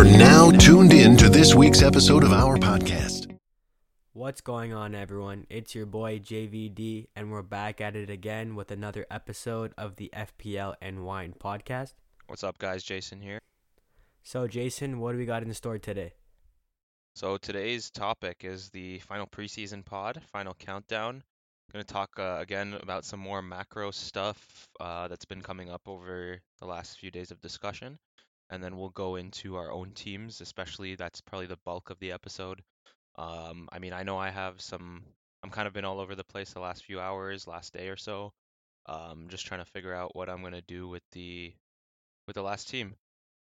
You're now tuned in to this week's episode of our podcast. What's going on, everyone? It's your boy JVD, and we're back at it again with another episode of the FPL and Wine podcast. What's up, guys? Jason here. So, Jason, what do we got in store today? So today's topic is the final preseason pod, final countdown. Going to talk uh, again about some more macro stuff uh, that's been coming up over the last few days of discussion, and then we'll go into our own teams. Especially that's probably the bulk of the episode. Um, I mean, I know I have some. I'm kind of been all over the place the last few hours, last day or so. Um, just trying to figure out what I'm going to do with the with the last team.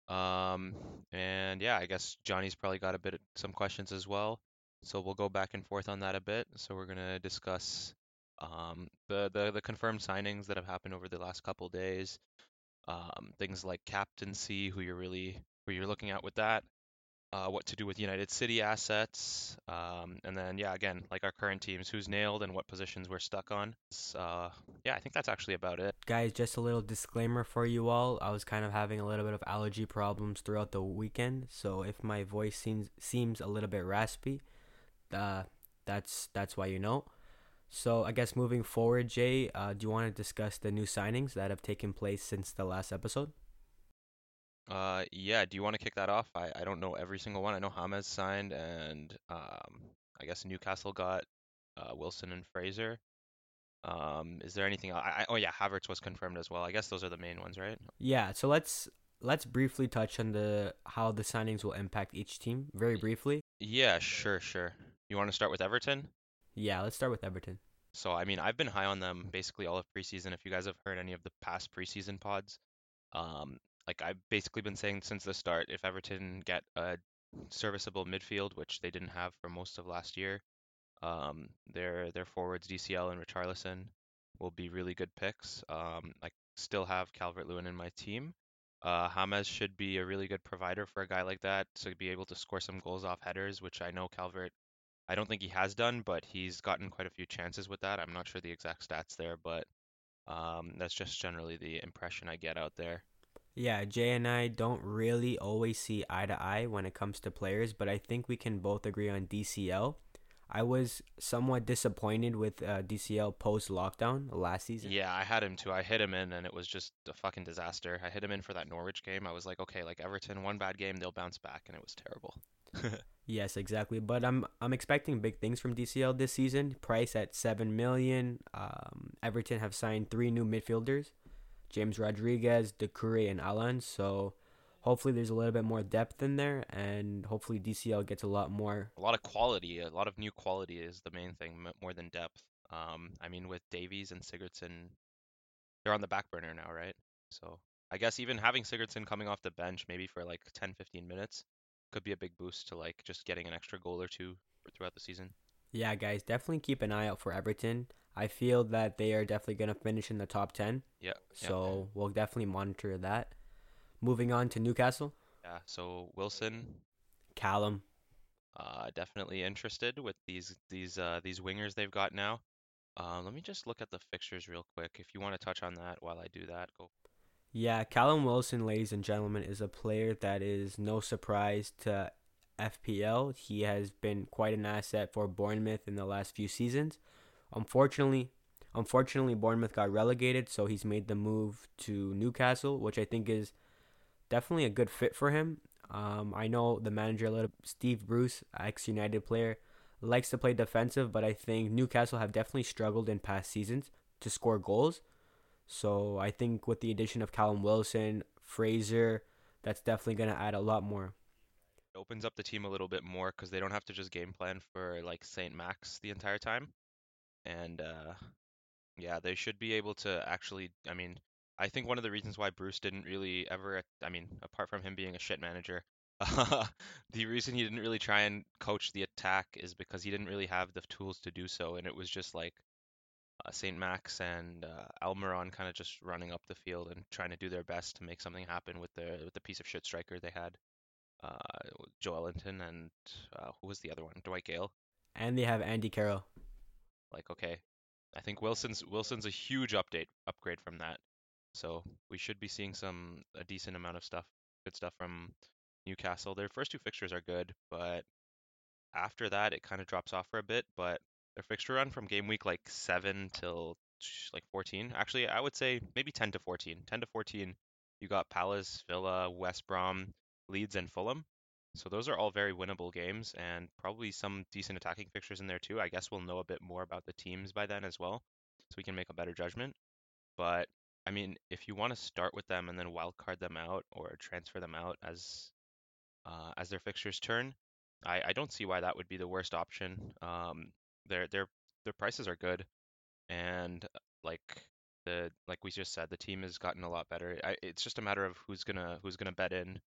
Um, and yeah, I guess Johnny's probably got a bit of some questions as well. So we'll go back and forth on that a bit. So we're gonna discuss um, the, the the confirmed signings that have happened over the last couple days. Um, things like captaincy, who you're really who you're looking at with that, uh, what to do with United City assets, um, and then yeah, again, like our current teams, who's nailed and what positions we're stuck on. Uh, yeah, I think that's actually about it. Guys, just a little disclaimer for you all. I was kind of having a little bit of allergy problems throughout the weekend, so if my voice seems seems a little bit raspy, uh, that's that's why you know. So I guess moving forward, Jay, uh, do you want to discuss the new signings that have taken place since the last episode? Uh, yeah. Do you want to kick that off? I, I don't know every single one. I know James signed, and um, I guess Newcastle got uh, Wilson and Fraser. Um, is there anything? I, I oh yeah, Havertz was confirmed as well. I guess those are the main ones, right? Yeah. So let's let's briefly touch on the how the signings will impact each team very briefly. Yeah, sure, sure. You want to start with Everton? Yeah, let's start with Everton. So I mean, I've been high on them basically all of preseason. If you guys have heard any of the past preseason pods, um, like I've basically been saying since the start, if Everton get a serviceable midfield, which they didn't have for most of last year, um, their their forwards DCL and Richarlison will be really good picks. Um, I still have Calvert Lewin in my team. Uh, James should be a really good provider for a guy like that to be able to score some goals off headers, which I know Calvert. I don't think he has done, but he's gotten quite a few chances with that. I'm not sure the exact stats there, but um, that's just generally the impression I get out there. Yeah, Jay and I don't really always see eye to eye when it comes to players, but I think we can both agree on DCL. I was somewhat disappointed with uh, DCL post lockdown last season. Yeah, I had him too. I hit him in, and it was just a fucking disaster. I hit him in for that Norwich game. I was like, okay, like Everton, one bad game, they'll bounce back, and it was terrible. yes, exactly. But I'm I'm expecting big things from DCL this season. Price at seven million. Um, Everton have signed three new midfielders. James Rodriguez, Doucouré, and Allan. So hopefully there's a little bit more depth in there, and hopefully DCL gets a lot more. A lot of quality, a lot of new quality is the main thing, more than depth. Um, I mean, with Davies and Sigurdsson, they're on the back burner now, right? So I guess even having Sigurdsson coming off the bench, maybe for like 10, 15 minutes, could be a big boost to like just getting an extra goal or two throughout the season. Yeah, guys, definitely keep an eye out for Everton. I feel that they are definitely going to finish in the top 10. Yeah. So yeah. we'll definitely monitor that. Moving on to Newcastle. Yeah. So Wilson, Callum. Uh, definitely interested with these these uh, these wingers they've got now. Uh, let me just look at the fixtures real quick. If you want to touch on that while I do that, go. Yeah, Callum Wilson, ladies and gentlemen, is a player that is no surprise to FPL. He has been quite an asset for Bournemouth in the last few seasons. Unfortunately, unfortunately Bournemouth got relegated, so he's made the move to Newcastle, which I think is definitely a good fit for him. Um, I know the manager, little Steve Bruce, ex United player, likes to play defensive, but I think Newcastle have definitely struggled in past seasons to score goals. So I think with the addition of Callum Wilson, Fraser, that's definitely going to add a lot more. It opens up the team a little bit more because they don't have to just game plan for like St. Max the entire time and uh, yeah, they should be able to actually. I mean, I think one of the reasons why Bruce didn't really ever. I mean, apart from him being a shit manager, uh, the reason he didn't really try and coach the attack is because he didn't really have the tools to do so, and it was just like uh, St. Max and uh, Almiron kind of just running up the field and trying to do their best to make something happen with the with the piece of shit striker they had, uh, Joelinton and uh, who was the other one, Dwight Gayle. And they have Andy Carroll. Like, okay, I think Wilson's Wilson's a huge update upgrade from that. So we should be seeing some a decent amount of stuff, good stuff from Newcastle. Their first two fixtures are good, but after that it kind of drops off for a bit. But their fixture run from game week like seven till like 14. Actually, I would say maybe 10 to 14. 10 to 14, you got Palace, Villa, West Brom, Leeds, and Fulham. So those are all very winnable games and probably some decent attacking fixtures in there too. I guess we'll know a bit more about the teams by then as well, so we can make a better judgment. But I mean, if you want to start with them and then wildcard them out or transfer them out as uh, as their fixtures turn, I, I don't see why that would be the worst option. Um, their their their prices are good, and like the like we just said, the team has gotten a lot better. I, it's just a matter of who's gonna who's gonna bet in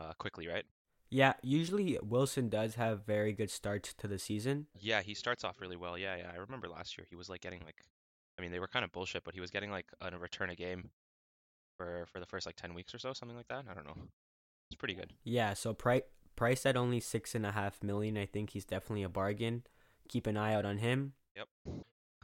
uh, quickly, right? Yeah, usually Wilson does have very good starts to the season. Yeah, he starts off really well. Yeah, yeah. I remember last year he was like getting like, I mean they were kind of bullshit, but he was getting like a return a game for for the first like ten weeks or so, something like that. I don't know. It's pretty good. Yeah, so price priced at only six and a half million, I think he's definitely a bargain. Keep an eye out on him. Yep.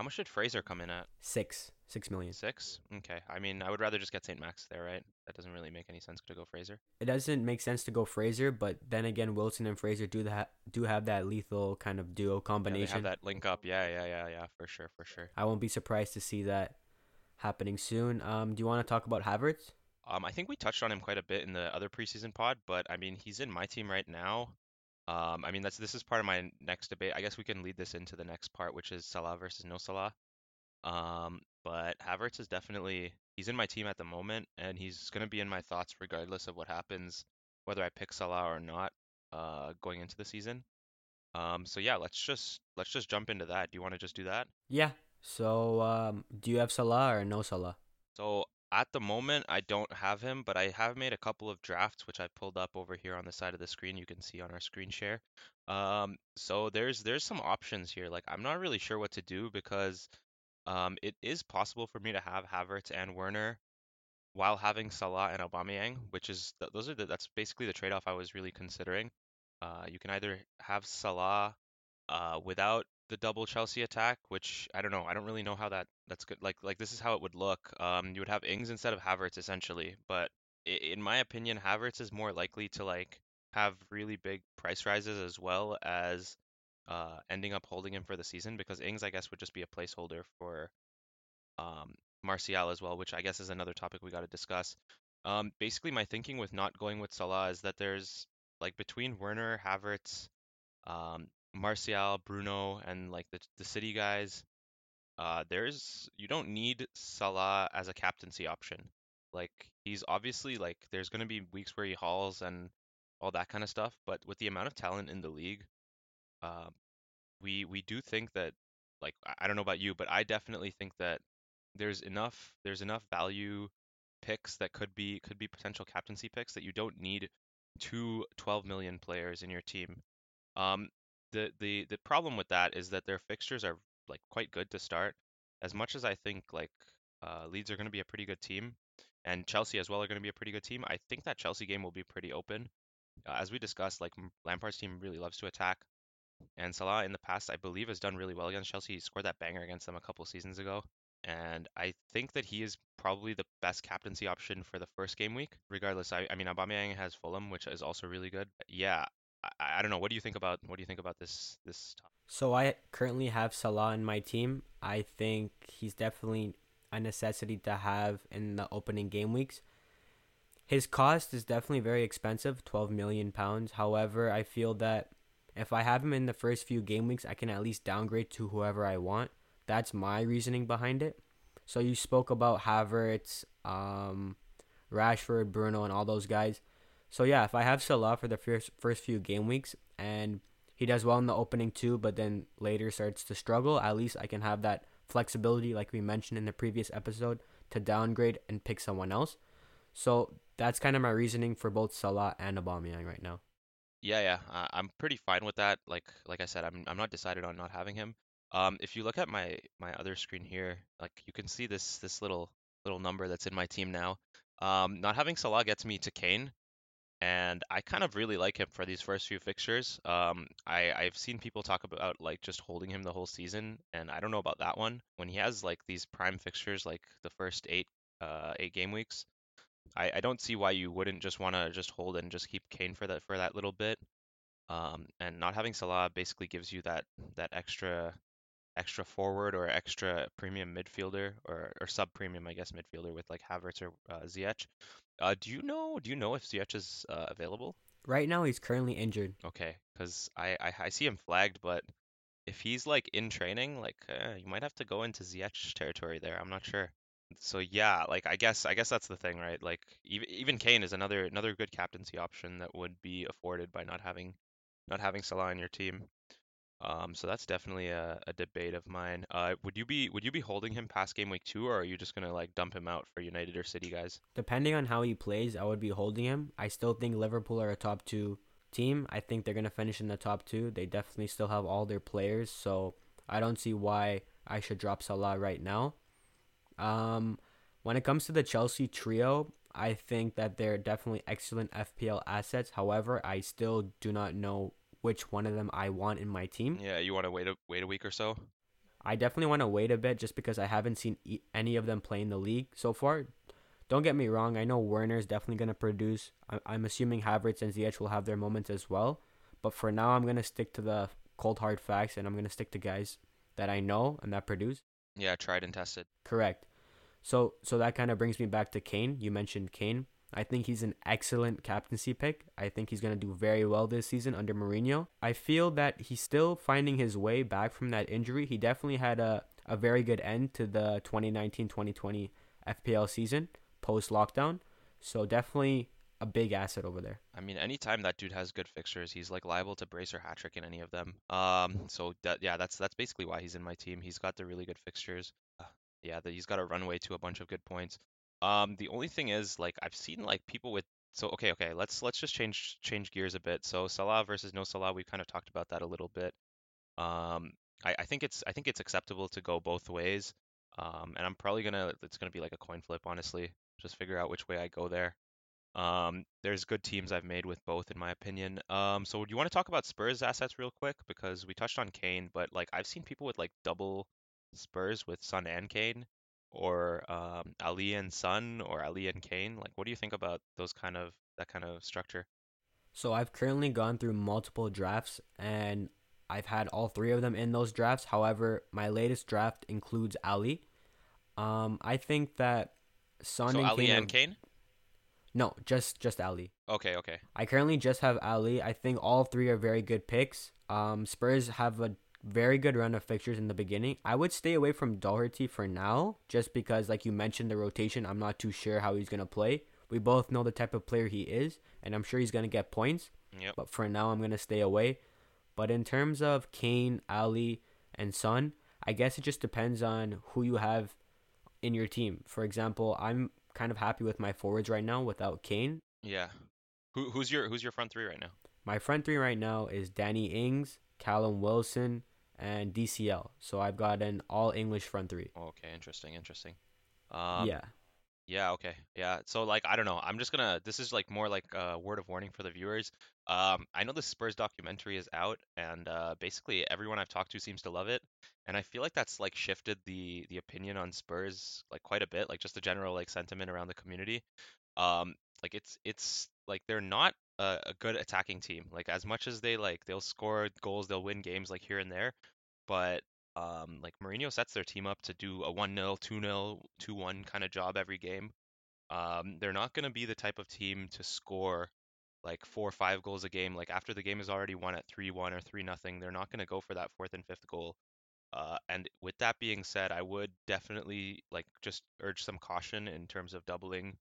How much did Fraser come in at? Six. Six million. Six? Okay. I mean, I would rather just get St. Max there, right? That doesn't really make any sense to go Fraser. It doesn't make sense to go Fraser, but then again, Wilson and Fraser do that do have that lethal kind of duo Yeah, combination. they have that link up. Yeah, yeah, yeah, yeah, for sure, for sure. I won't be surprised to see that happening soon. Um, do you want to talk about Havertz? Um, I think we touched on him quite a bit in the other preseason pod, but I mean, he's in my team right now. Um, I mean, that's this is part of my next debate. I guess we can lead this into the next part, which is Salah versus no Salah. Um, but Havertz is definitely he's in my team at the moment, and he's going to be in my thoughts regardless of what happens, whether I pick Salah or not, uh, going into the season. Um, so yeah, let's just let's just jump into that. Do you want to just do that? Yeah. So, um, do you have Salah or no Salah? So at the moment, I don't have him, but I have made a couple of drafts, which I pulled up over here on the side of the screen. You can see on our screen share. Um, so there's there's some options here. Like I'm not really sure what to do because um, it is possible for me to have Havertz and Werner while having Salah and Aubameyang, which is th those are the, that's basically the trade-off I was really considering. Uh, you can either have Salah uh, without the double Chelsea attack, which I don't know. I don't really know how that that's good. Like like this is how it would look. Um, you would have Ings instead of Havertz essentially, but in my opinion, Havertz is more likely to like have really big price rises as well as uh, ending up holding him for the season because Ings I guess would just be a placeholder for um, Martial as well, which I guess is another topic we got to discuss. Um, basically, my thinking with not going with Salah is that there's like between Werner, Havertz, um, Martial, Bruno, and like the the City guys, uh, there's you don't need Salah as a captaincy option. Like he's obviously like there's gonna be weeks where he hauls and all that kind of stuff, but with the amount of talent in the league, uh, we we do think that like I I don't know about you, but I definitely think that there's enough there's enough value picks that could be could be potential captaincy picks that you don't need two 12 million players in your team. Um, the the the problem with that is that their fixtures are like quite good to start. As much as I think like uh, Leeds are going to be a pretty good team, and Chelsea as well are going to be a pretty good team, I think that Chelsea game will be pretty open. Uh, as we discussed, like Lampard's team really loves to attack, and Salah in the past I believe has done really well against Chelsea. He scored that banger against them a couple seasons ago. And I think that he is probably the best captaincy option for the first game week. Regardless, I, I mean Aubameyang has Fulham, which is also really good. Yeah, I, I don't know. What do you think about what do you think about this this topic? So I currently have Salah in my team. I think he's definitely a necessity to have in the opening game weeks. His cost is definitely very expensive, 12 million pounds. However, I feel that if I have him in the first few game weeks, I can at least downgrade to whoever I want. That's my reasoning behind it. So you spoke about Havertz, um, Rashford, Bruno, and all those guys. So yeah, if I have Salah for the first first few game weeks and he does well in the opening too, but then later starts to struggle, at least I can have that flexibility, like we mentioned in the previous episode, to downgrade and pick someone else. So that's kind of my reasoning for both Salah and Aubameyang right now. Yeah, yeah, uh, I'm pretty fine with that. Like like I said, I'm I'm not decided on not having him. Um, if you look at my my other screen here, like you can see this this little little number that's in my team now. Um, not having Salah gets me to Kane, and I kind of really like him for these first few fixtures. Um, I I've seen people talk about like just holding him the whole season, and I don't know about that one. When he has like these prime fixtures, like the first eight uh eight game weeks, I, I don't see why you wouldn't just want to just hold and just keep Kane for that for that little bit. Um, and not having Salah basically gives you that that extra extra forward or extra premium midfielder or, or sub premium, I guess, midfielder with like Havertz or uh, Ziyech. Uh, do you know? Do you know if Ziyech is uh, available? Right now, he's currently injured. Okay, because I, I I see him flagged, but if he's like in training, like uh, you might have to go into Ziyech territory there. I'm not sure. So yeah, like I guess I guess that's the thing, right? Like even even Kane is another another good captaincy option that would be afforded by not having not having Salah in your team. Um, so that's definitely a, a debate of mine. Uh, would you be would you be holding him past game week two, or are you just gonna like dump him out for United or City guys? Depending on how he plays, I would be holding him. I still think Liverpool are a top two team. I think they're gonna finish in the top two. They definitely still have all their players, so I don't see why I should drop Salah right now. Um, when it comes to the Chelsea trio, I think that they're definitely excellent FPL assets. However, I still do not know which one of them I want in my team. Yeah, you want to wait a wait a week or so. I definitely want to wait a bit just because I haven't seen e- any of them play in the league so far. Don't get me wrong, I know Werner is definitely going to produce. I- I'm assuming Havertz and Ziyech will have their moments as well. But for now, I'm going to stick to the cold hard facts and I'm going to stick to guys that I know and that produce. Yeah, tried and tested. Correct. So so that kind of brings me back to Kane. You mentioned Kane. I think he's an excellent captaincy pick. I think he's going to do very well this season under Mourinho. I feel that he's still finding his way back from that injury. He definitely had a, a very good end to the 2019 2020 FPL season post lockdown. So definitely a big asset over there. I mean, anytime that dude has good fixtures, he's like liable to brace or hat trick in any of them. Um, so that yeah, that's that's basically why he's in my team. He's got the really good fixtures. Uh, yeah, the, he's got a runway to a bunch of good points. Um, the only thing is, like, I've seen like people with so okay, okay, let's let's just change change gears a bit. So Salah versus no Salah, we've kind of talked about that a little bit. Um, I, I think it's I think it's acceptable to go both ways. Um, and I'm probably gonna it's gonna be like a coin flip, honestly. Just figure out which way I go there. Um, there's good teams I've made with both, in my opinion. Um, so do you want to talk about Spurs assets real quick? Because we touched on Kane, but like I've seen people with like double Spurs with Son and Kane or um, Alli and Son or Alli and Kane? Like, what do you think about those kind of that kind of structure? So I've currently gone through multiple drafts and I've had all three of them in those drafts. However, my latest draft includes Alli. Um, I think that Son So and Alli Kane. and are- Kane? No, just just Alli. Okay, okay. I currently just have Alli. I think all three are very good picks. Um, Spurs have a very good run of fixtures in the beginning. I would stay away from Doherty for now, just because, like you mentioned, the rotation. I'm not too sure how he's gonna play. We both know the type of player he is, and I'm sure he's gonna get points. Yep. But for now, I'm gonna stay away. But in terms of Kane, Alli, and Son, I guess it just depends on who you have in your team. For example, I'm kind of happy with my forwards right now without Kane. Yeah. Who who's your who's your front three right now? My front three right now is Danny Ings, Callum Wilson, and DCL. So I've got an all English front three. Okay, interesting, interesting. Um, yeah. Yeah, okay. Yeah. So like I don't know. I'm just gonna this is like more like a word of warning for the viewers. Um I know the Spurs documentary is out and uh basically everyone I've talked to seems to love it. And I feel like that's like shifted the the opinion on Spurs like quite a bit, like just the general like sentiment around the community. Um like it's it's like they're not a, a good attacking team. Like as much as they like they'll score goals, they'll win games like here and there, but um, like Mourinho sets their team up to do a 1-0, 2-0, 2-1 kind of job every game. Um, they're not going to be the type of team to score like four or five goals a game. Like after the game is already won at 3-1 or 3 nothing, they're not going to go for that fourth and fifth goal. Uh, and with that being said, I would definitely like just urge some caution in terms of doubling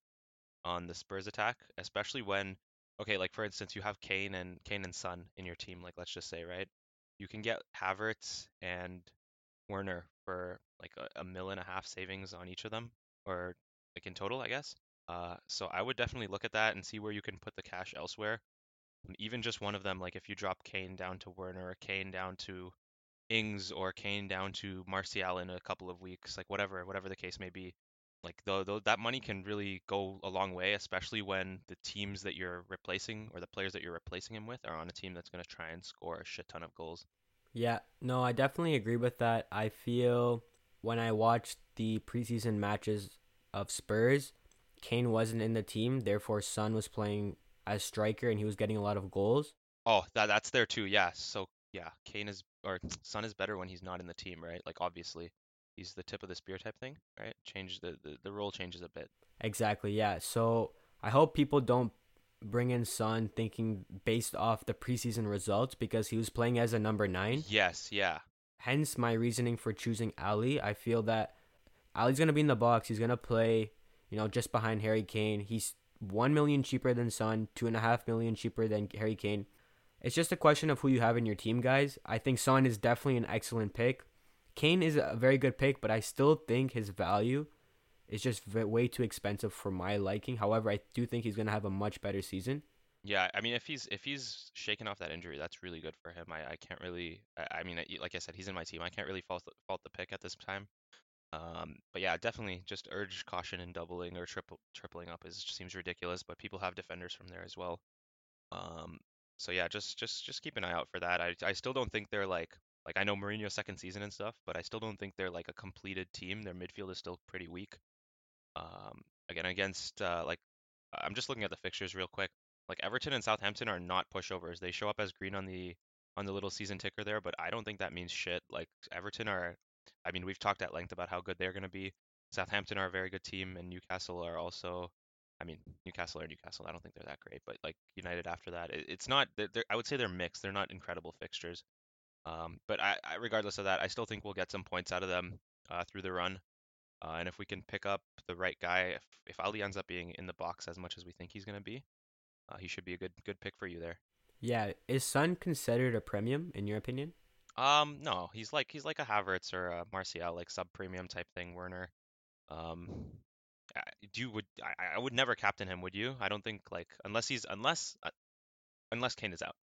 on the Spurs attack, especially when, okay, like for instance, you have Kane and Kane and Son in your team. Like let's just say, right? You can get Havertz and Werner for like a, a mil and a half savings on each of them, or like in total, I guess. Uh, so I would definitely look at that and see where you can put the cash elsewhere. Even just one of them, like if you drop Kane down to Werner, or Kane down to Ings, or Kane down to Martial in a couple of weeks, like whatever, whatever the case may be. Like though, though that money can really go a long way, especially when the teams that you're replacing or the players that you're replacing him with are on a team that's going to try and score a shit ton of goals. Yeah. No, I definitely agree with that. I feel when I watched the preseason matches of Spurs, Kane wasn't in the team, therefore Son was playing as striker and he was getting a lot of goals. Oh, that that's there too. Yeah. So yeah, Kane is or Son is better when he's not in the team, right? Like obviously, he's the tip of the spear type thing, right? Change the the, the role changes a bit. Exactly. Yeah. So I hope people don't bring in Son thinking based off the preseason results because he was playing as a number nine. Yes. Yeah. Hence my reasoning for choosing Alli. I feel that Alli's gonna be in the box. He's gonna play, you know, just behind Harry Kane. He's one million cheaper than Son, two and a half million cheaper than Harry Kane. It's just a question of who you have in your team, guys. I think Son is definitely an excellent pick. Kane is a very good pick, but I still think his value is just way too expensive for my liking. However, I do think he's gonna have a much better season. Yeah, I mean, if he's if he's shaking off that injury, that's really good for him. I, I can't really, I, I mean, like I said, he's in my team. I can't really fault fault the pick at this time. Um, but yeah, definitely just urge caution in doubling or triple tripling up is seems ridiculous. But people have defenders from there as well. Um, so yeah, just just just keep an eye out for that. I I still don't think they're like like I know Mourinho's second season and stuff, but I still don't think they're like a completed team. Their midfield is still pretty weak. Um, again against uh, like I'm just looking at the fixtures real quick. Like Everton and Southampton are not pushovers. They show up as green on the on the little season ticker there, but I don't think that means shit. Like Everton are I mean, we've talked at length about how good they're going to be. Southampton are a very good team, and Newcastle are also. I mean, Newcastle are Newcastle. I don't think they're that great, but like United after that, it, it's not. They're, they're, I would say they're mixed. They're not incredible fixtures. Um, but I, I, regardless of that, I still think we'll get some points out of them uh, through the run. Uh, and if we can pick up the right guy, if, if Alli ends up being in the box as much as we think he's going to be, uh, he should be a good good pick for you there. Yeah, is Son considered a premium in your opinion? Um, no, he's like he's like a Havertz or a Martial, like sub premium type thing. Werner. Um, do you would I, I would never captain him, would you? I don't think like unless he's unless uh, unless Kane is out.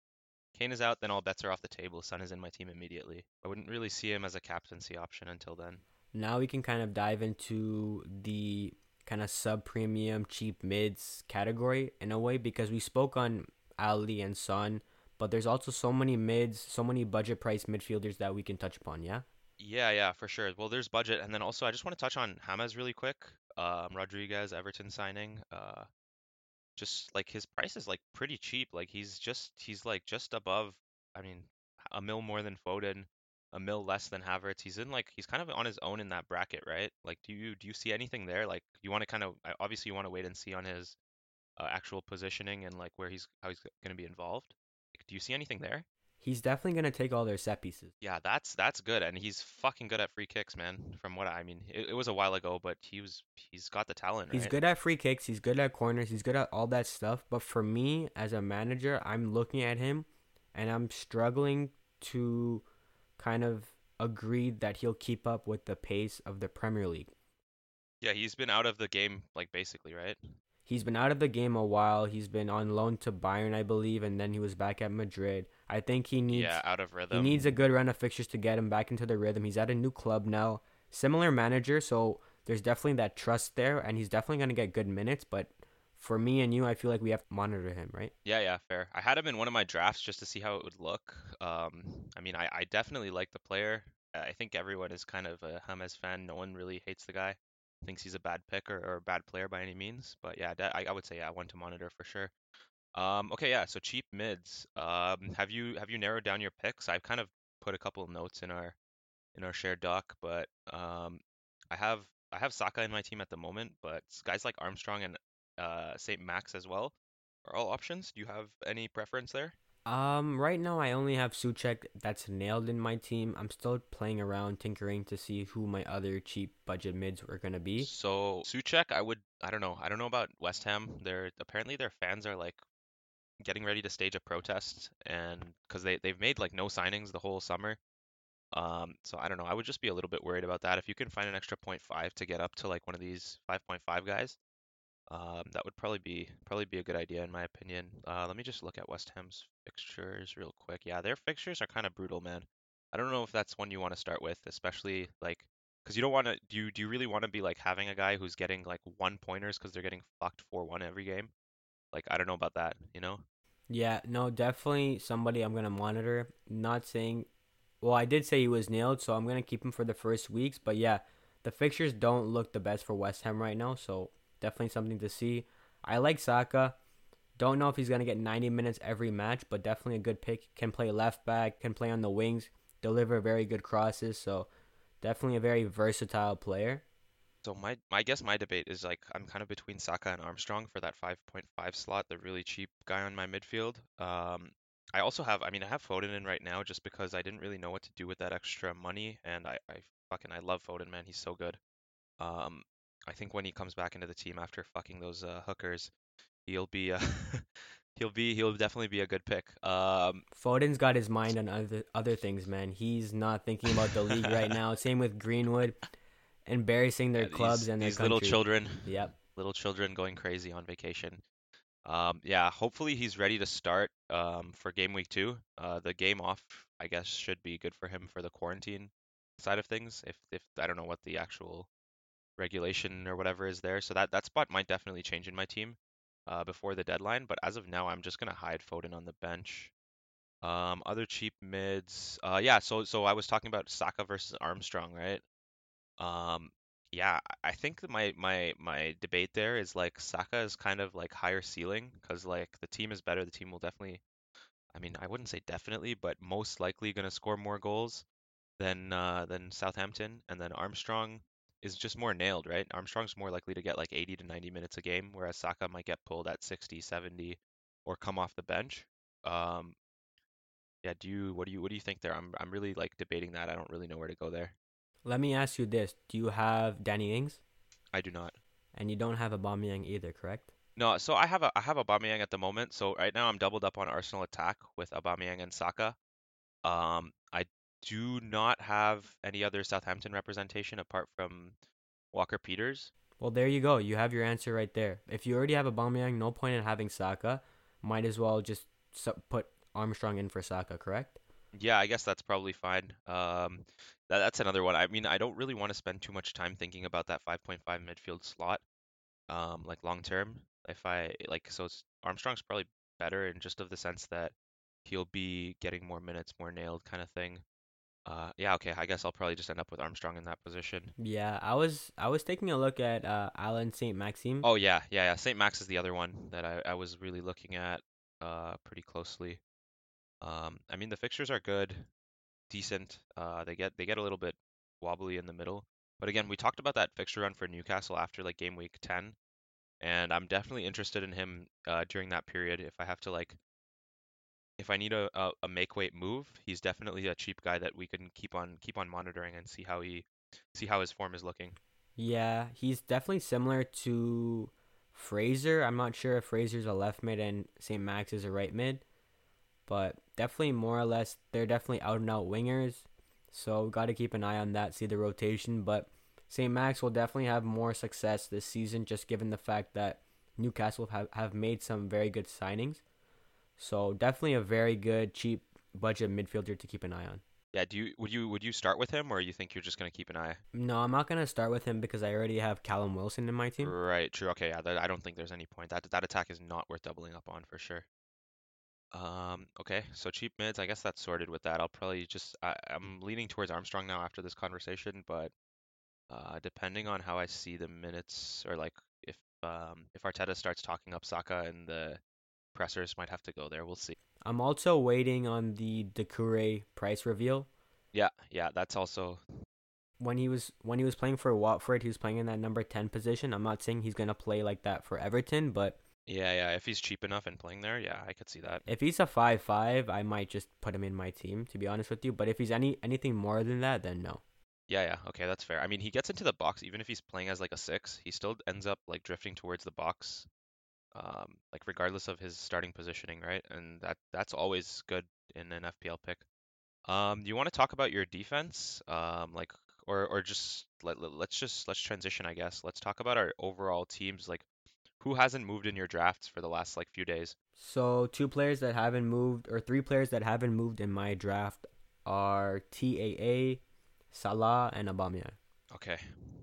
Kane is out, then all bets are off the table. Son is in my team immediately. I wouldn't really see him as a captaincy option until then. Now we can kind of dive into the kind of sub premium cheap mids category in a way because we spoke on Alli and Son but there's also so many mids, so many budget price midfielders that we can touch upon. Yeah. Yeah, yeah, for sure. Well, there's budget, and then also I just want to touch on James really quick. Um, Rodriguez, Everton signing. Uh, just like his price is like pretty cheap. Like he's just he's like just above. I mean, a mil more than Foden, a mil less than Havertz. He's in like he's kind of on his own in that bracket, right? Like, do you do you see anything there? Like, you want to kind of obviously you want to wait and see on his uh, actual positioning and like where he's how he's going to be involved. Like, Do you see anything there? He's definitely gonna take all their set pieces. Yeah, that's that's good, and he's fucking good at free kicks, man. From what I, I mean, it, it, was a while ago, but he was he's got the talent. He's right? good at free kicks. He's good at corners. He's good at all that stuff. But for me, as a manager, I'm looking at him, and I'm struggling to kind of agree that he'll keep up with the pace of the Premier League. Yeah, he's been out of the game, like basically, right? He's been out of the game a while. He's been on loan to Bayern, I believe, and then he was back at Madrid. I think he needs yeah out of rhythm. He needs a good run of fixtures to get him back into the rhythm. He's at a new club now, similar manager, so there's definitely that trust there, and he's definitely gonna get good minutes. But for me and you, I feel like we have to monitor him, right? Yeah, yeah, fair. I had him in one of my drafts just to see how it would look. Um, I mean, I, I definitely like the player. I think everyone is kind of a James fan. No one really hates the guy thinks he's a bad pick or, or a bad player by any means. But yeah, I, I would say yeah, one to monitor for sure. Um, okay, yeah. So cheap mids. Um, have you have you narrowed down your picks? I've kind of put a couple of notes in our in our shared doc, but um, I have I have Saka in my team at the moment, but guys like Armstrong and uh, Saint Max as well are all options. Do you have any preference there? Um, right now I only have Soucek that's nailed in my team. I'm still playing around, tinkering to see who my other cheap budget mids were gonna be. So Soucek, I would, I don't know, I don't know about West Ham. They're apparently their fans are like getting ready to stage a protest, and because they they've made like no signings the whole summer. Um, so I don't know. I would just be a little bit worried about that. If you can find an extra 0.5 to get up to like one of these 5.5 guys, um, that would probably be probably be a good idea in my opinion. Uh, let me just look at West Ham's fixtures real quick. Yeah, their fixtures are kind of brutal, man. I don't know if that's one you want to start with, especially like because you don't want to. Do you do you really want to be like having a guy who's getting like one pointers because they're getting fucked four one every game? Like I don't know about that, you know. Yeah, no, definitely somebody I'm gonna monitor. Not saying, well, I did say he was nailed, so I'm gonna keep him for the first weeks. But yeah, the fixtures don't look the best for West Ham right now, so definitely something to see. I like Saka. Don't know if he's gonna get 90 minutes every match, but definitely a good pick. Can play left back, can play on the wings, deliver very good crosses. So definitely a very versatile player. So my my guess my debate is like I'm kind of between Saka and Armstrong for that 5.5 slot, the really cheap guy on my midfield. Um, I also have I mean I have Foden in right now just because I didn't really know what to do with that extra money, and I I fucking I love Foden, man. He's so good. Um, I think when he comes back into the team after fucking those uh, hookers, he'll be uh, he'll be he'll definitely be a good pick. Um, Foden's got his mind on other other things, man. He's not thinking about the league right now. Same with Greenwood, embarrassing their yeah, clubs these, and their these little children, Yep. little children going crazy on vacation. Um, yeah, hopefully he's ready to start um, for game week two. Uh, the game off, I guess, should be good for him for the quarantine side of things. If if I don't know what the actual regulation or whatever is there, so that that spot might definitely change in my team uh, before the deadline. But as of now, I'm just gonna hide Foden on the bench. Um, other cheap mids, uh, yeah. So so I was talking about Saka versus Armstrong, right? Um, yeah, I think that my my my debate there is like Saka is kind of like higher ceiling because like the team is better. The team will definitely, I mean, I wouldn't say definitely, but most likely going to score more goals than uh, than Southampton. And then Armstrong is just more nailed, right? Armstrong's more likely to get like 80 to 90 minutes a game, whereas Saka might get pulled at 60, 70, or come off the bench. Um, yeah, do you what do you what do you think there? I'm I'm really like debating that. I don't really know where to go there. Let me ask you this: Do you have Danny Ings? I do not. And you don't have a Aubameyang either, correct? No, so I have a I have Aubameyang at the moment. So right now I'm doubled up on Arsenal attack with Aubameyang and Saka. Um, I do not have any other Southampton representation apart from Walker Peters. Well, there you go. You have your answer right there. If you already have a Aubameyang, no point in having Saka. Might as well just put Armstrong in for Saka, correct? Yeah, I guess that's probably fine. Um, that, that's another one. I mean, I don't really want to spend too much time thinking about that 5.5 midfield slot, um, like long term. If I like, so it's, Armstrong's probably better in just of the sense that he'll be getting more minutes, more nailed kind of thing. Uh, yeah, okay. I guess I'll probably just end up with Armstrong in that position. Yeah, I was I was taking a look at uh, Allan Saint Maximin. Oh yeah, yeah, yeah. St. Max is the other one that I, I was really looking at uh pretty closely. Um, I mean the fixtures are good, decent. Uh, they get they get a little bit wobbly in the middle. But again, we talked about that fixture run for Newcastle after like game week 10, and I'm definitely interested in him uh, during that period. If I have to like, if I need a, a, a make weight move, he's definitely a cheap guy that we can keep on keep on monitoring and see how he see how his form is looking. Yeah, he's definitely similar to Fraser. I'm not sure if Fraser's a left mid and Saint Max is a right mid, but definitely more or less they're definitely out and out wingers. So got to keep an eye on that, see the rotation. But St. Max will definitely have more success this season, just given the fact that Newcastle have, have made some very good signings. So definitely a very good, cheap budget midfielder to keep an eye on. Yeah, do you would you would you start with him or you think you're just gonna keep an eye? No, I'm not gonna start with him because I already have Callum Wilson in my team. Right, true. Okay, yeah, that, I don't think there's any point. That that attack is not worth doubling up on for sure. Um, okay, so cheap mids, I guess that's sorted with that. I'll probably just I, I'm leaning towards Armstrong now after this conversation, but uh, depending on how I see the minutes or like if um if Arteta starts talking up Saka and the pressers might have to go there. We'll see. I'm also waiting on the Doucouré price reveal. Yeah, yeah, that's also When he was when he was playing for Watford, he was playing in that number ten position. I'm not saying he's gonna play like that for Everton, but yeah, yeah. If he's cheap enough and playing there, yeah, I could see that. if he's a five five, I might just put him in my team. To be honest with you, but if he's any anything more than that, then no. Yeah, yeah, okay, that's fair. I mean, he gets into the box even if he's playing as like a six, he still ends up like drifting towards the box, um, like regardless of his starting positioning, right? And that that's always good in an FPL pick. Um, do you want to talk about your defense? Um, like, or or just let, let let's just let's transition, I guess. Let's talk about our overall teams. Like, who hasn't moved in your drafts for the last like few days? So two players that haven't moved, or three players that haven't moved in my draft, are TAA, Salah, and Aubameyang. Okay.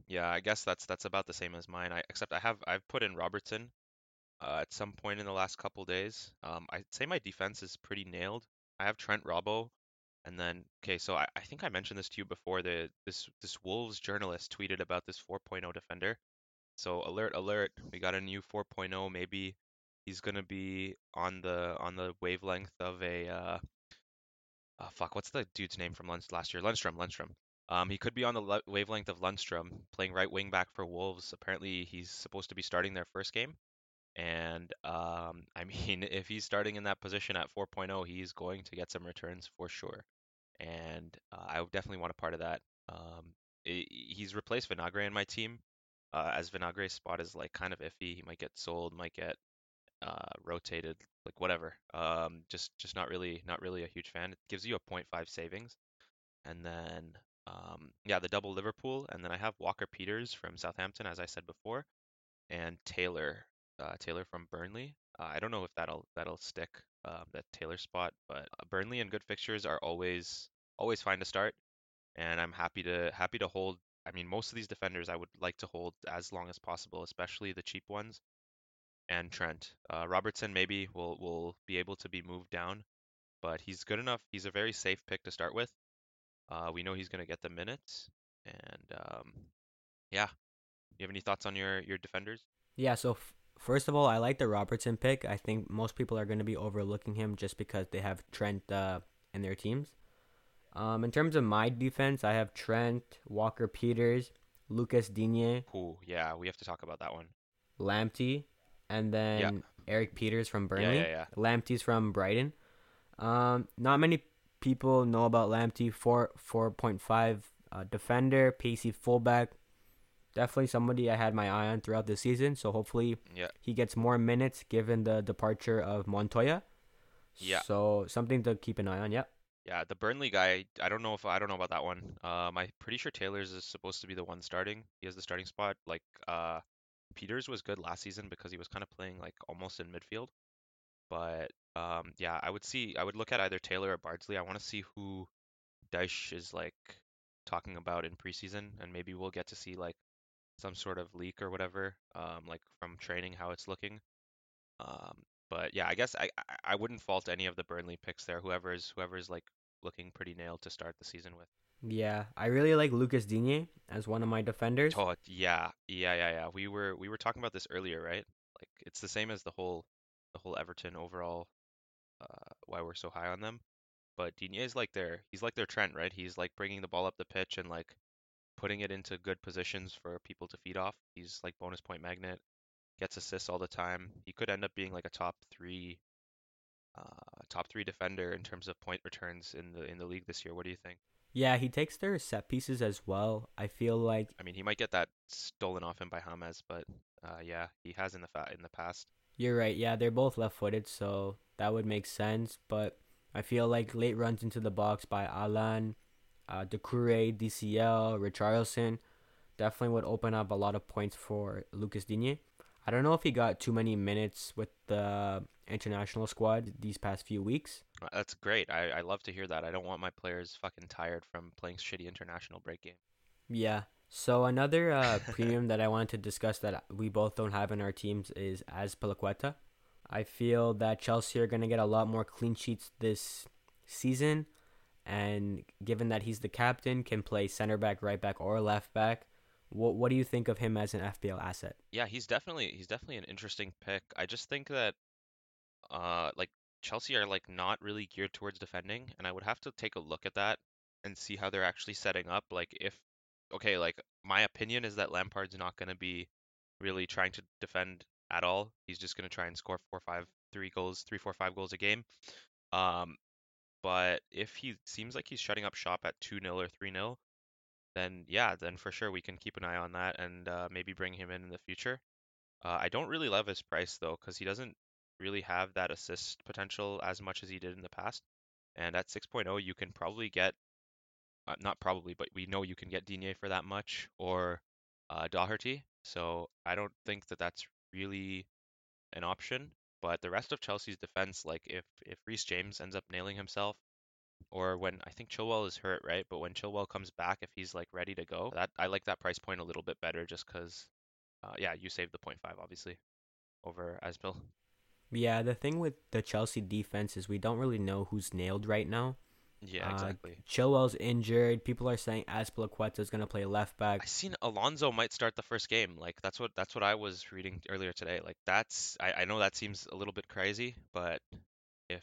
Yeah, I guess that's that's about the same as mine. I except I have I've put in Robertson uh, at some point in the last couple days. Um, I'd say my defense is pretty nailed. I have Trent Robbo, and then okay, so I, I think I mentioned this to you before. The this this Wolves journalist tweeted about this 4.0 defender. So alert, alert! We got a new 4.0. Maybe he's gonna be on the on the wavelength of a uh, uh fuck. What's the dude's name from Lund- last year? Lundstram. Lundstram. Um, he could be on the le- wavelength of Lundstram, playing right wing back for Wolves. Apparently, he's supposed to be starting their first game. And um, I mean, if he's starting in that position at 4.0, he's going to get some returns for sure. And uh, I definitely want a part of that. Um, i he's replaced Vinagre in my team, uh, as Vinagre's spot is like kind of iffy. He might get sold, might get uh, rotated, like whatever. Um, just just not really not really a huge fan. It gives you a 0.5 savings, and then um, yeah, the double Liverpool, and then I have Walker Peters from Southampton, as I said before, and Taylor uh, Taylor from Burnley. Uh, I don't know if that'll that'll stick um, that Taylor spot, but uh, Burnley and good fixtures are always always fine to start, and I'm happy to happy to hold. I mean, most of these defenders I would like to hold as long as possible, especially the cheap ones. And Trent uh, Robertson maybe will will be able to be moved down, but he's good enough. He's a very safe pick to start with. Uh, we know he's going to get the minutes, and um, yeah. You have any thoughts on your your defenders? Yeah, so f- first of all, I like the Robertson pick. I think most people are going to be overlooking him just because they have Trent uh, in their teams. Um, in terms of my defense, I have Trent, Walker Peters, Lucas Digne, Ooh, yeah, we have to talk about that one. Lamptey, and then Yeah. Erik Pieters from Yeah, Burnley. yeah, yeah. Lamptey's from Brighton. Um, not many people know about Lamptey. Four four point five uh, defender, pacey fullback. Definitely somebody I had my eye on throughout the season. So hopefully Yeah, he gets more minutes given the departure of Montoya. Yeah. So something to keep an eye on. Yep. yeah. Yeah, the Burnley guy, I don't know if I don't know about that one. Um, I'm pretty sure Taylor's is supposed to be the one starting. He has the starting spot. Like, uh, Pieters was good last season because he was kind of playing like almost in midfield. But um, yeah, I would see, I would look at either Taylor or Bardsley. I want to see who Dyche is like talking about in preseason, and maybe we'll get to see like some sort of leak or whatever, um, like from training how it's looking. Um, but yeah, I guess I I wouldn't fault any of the Burnley picks there. Whoever's whoever's like looking pretty nailed to start the season with. Yeah, I really like Lucas Digne as one of my defenders. Oh yeah, yeah, yeah, yeah. We were we were talking about this earlier, right? Like it's the same as the whole the whole Everton overall. Uh, why we're so high on them. But Digne is like their he's like their Trent, right? He's like bringing the ball up the pitch and like putting it into good positions for people to feed off. He's like bonus point magnet, gets assists all the time. He could end up being like a top three, uh, top three defender in terms of point returns in the in the league this year. What do you think? Yeah, he takes their set pieces as well. I feel like I mean, he might get that stolen off him by James, but uh, yeah, he has in the fa- in the past. you're right. Yeah, they're both left-footed, so that would make sense. But I feel like late runs into the box by Allan, uh, Doucouré, DCL, Richarlison definitely would open up a lot of points for Lucas Digne. I don't know if he got too many minutes with the international squad these past few weeks. Uh, That's great. I, I love to hear that. I don't want my players fucking tired from playing shitty international break game. Yeah. So another uh, premium that I wanted to discuss that we both don't have in our teams is Azpilicueta. I feel that Chelsea are going to get a lot more clean sheets this season, and given that he's the captain, can play center back, right back, or left back. What What do you think of him as an FPL asset? Yeah, he's definitely he's definitely an interesting pick. I just think that uh like Chelsea are like not really geared towards defending, and I would have to take a look at that and see how they're actually setting up. Like if okay, like my opinion is that Lampard's not going to be really trying to defend at all. He's just going to try and score four, five, three goals, three, four, five goals a game. Um, but if he seems like he's shutting up shop at 2-0 or 3-0, then yeah, then for sure we can keep an eye on that and uh, maybe bring him in in the future. Uh, I don't really love his price though, because he doesn't really have that assist potential as much as he did in the past. And at 6.0, you can probably get, uh, not probably, but we know you can get Digne for that much or uh, Doherty. So I don't think that that's really an option. But the rest of Chelsea's defense, like if if Reece James ends up nailing himself, or when I think Chilwell is hurt, right? But when Chilwell comes back, if he's like ready to go, that I like that price point a little bit better, just because, uh, yeah, you save the 0.5 obviously over Aspil. Yeah, the thing with the Chelsea defense is we don't really know who's nailed right now. Yeah, Uh, exactly. Chilwell's injured. People are saying Azpilicueta is gonna play left back. I seen Alonso might start the first game. Like that's what that's what I was reading earlier today. Like that's I, I know that seems a little bit crazy, but if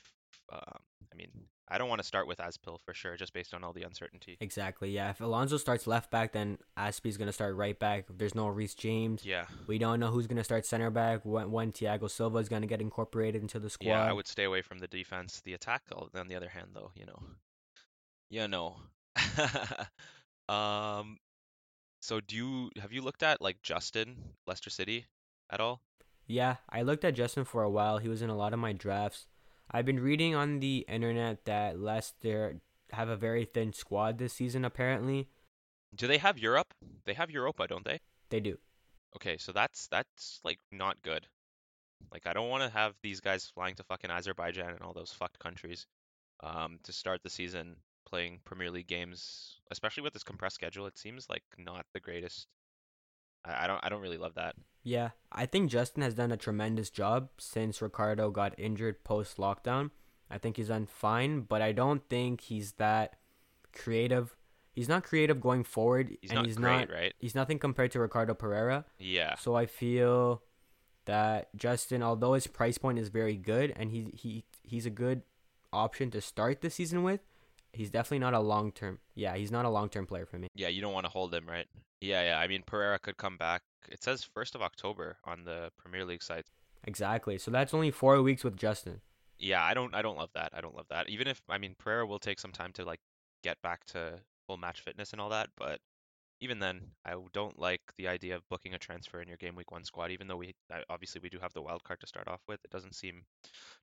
um, I mean I don't want to start with Azpil for sure, just based on all the uncertainty. Exactly. Yeah. If Alonso starts left back, then Aspie's gonna start right back. If there's no Reece James, Yeah, we don't know who's gonna start center back. When when Thiago Silva is gonna get incorporated into the squad. yeah, I would stay away from the defense. The attack, on the other hand, though, you know, you know. um, so do you have you looked at like Justin Leicester City at all? Yeah, I looked at Justin for a while. He was in a lot of my drafts. I've been reading on the internet that Leicester have a very thin squad this season. Apparently, Do they have Europe? They have Europa, don't they? they do. Okay, so that's that's like not good. Like I don't want to have these guys flying to fucking Azerbaijan and all those fucked countries um to start the season playing Premier League games, especially with this compressed schedule. It seems like not the greatest. I, I don't I don't really love that. Yeah, I think Justin has done a tremendous job since Ricardo got injured post lockdown. I think he's done fine, but I don't think he's that creative. He's not creative going forward, He's and not he's great, not. right? He's nothing compared to Ricardo Pereira. Yeah. So I feel that Justin, although his price point is very good and he he he's a good option to start the season with, he's definitely not a long term. Yeah, he's not a long term player for me. Yeah, you don't want to hold him, right? Yeah, yeah. I mean, Pereira could come back. It says 1st of October on the Premier League site. Exactly. So that's only four weeks with Justin. Yeah, I don't I don't love that. I don't love that. Even if I mean Pereira will take some time to like get back to full match fitness and all that, but even then, I don't like the idea of booking a transfer in your game week one squad. Even though we obviously we do have the wild card to start off with, it doesn't seem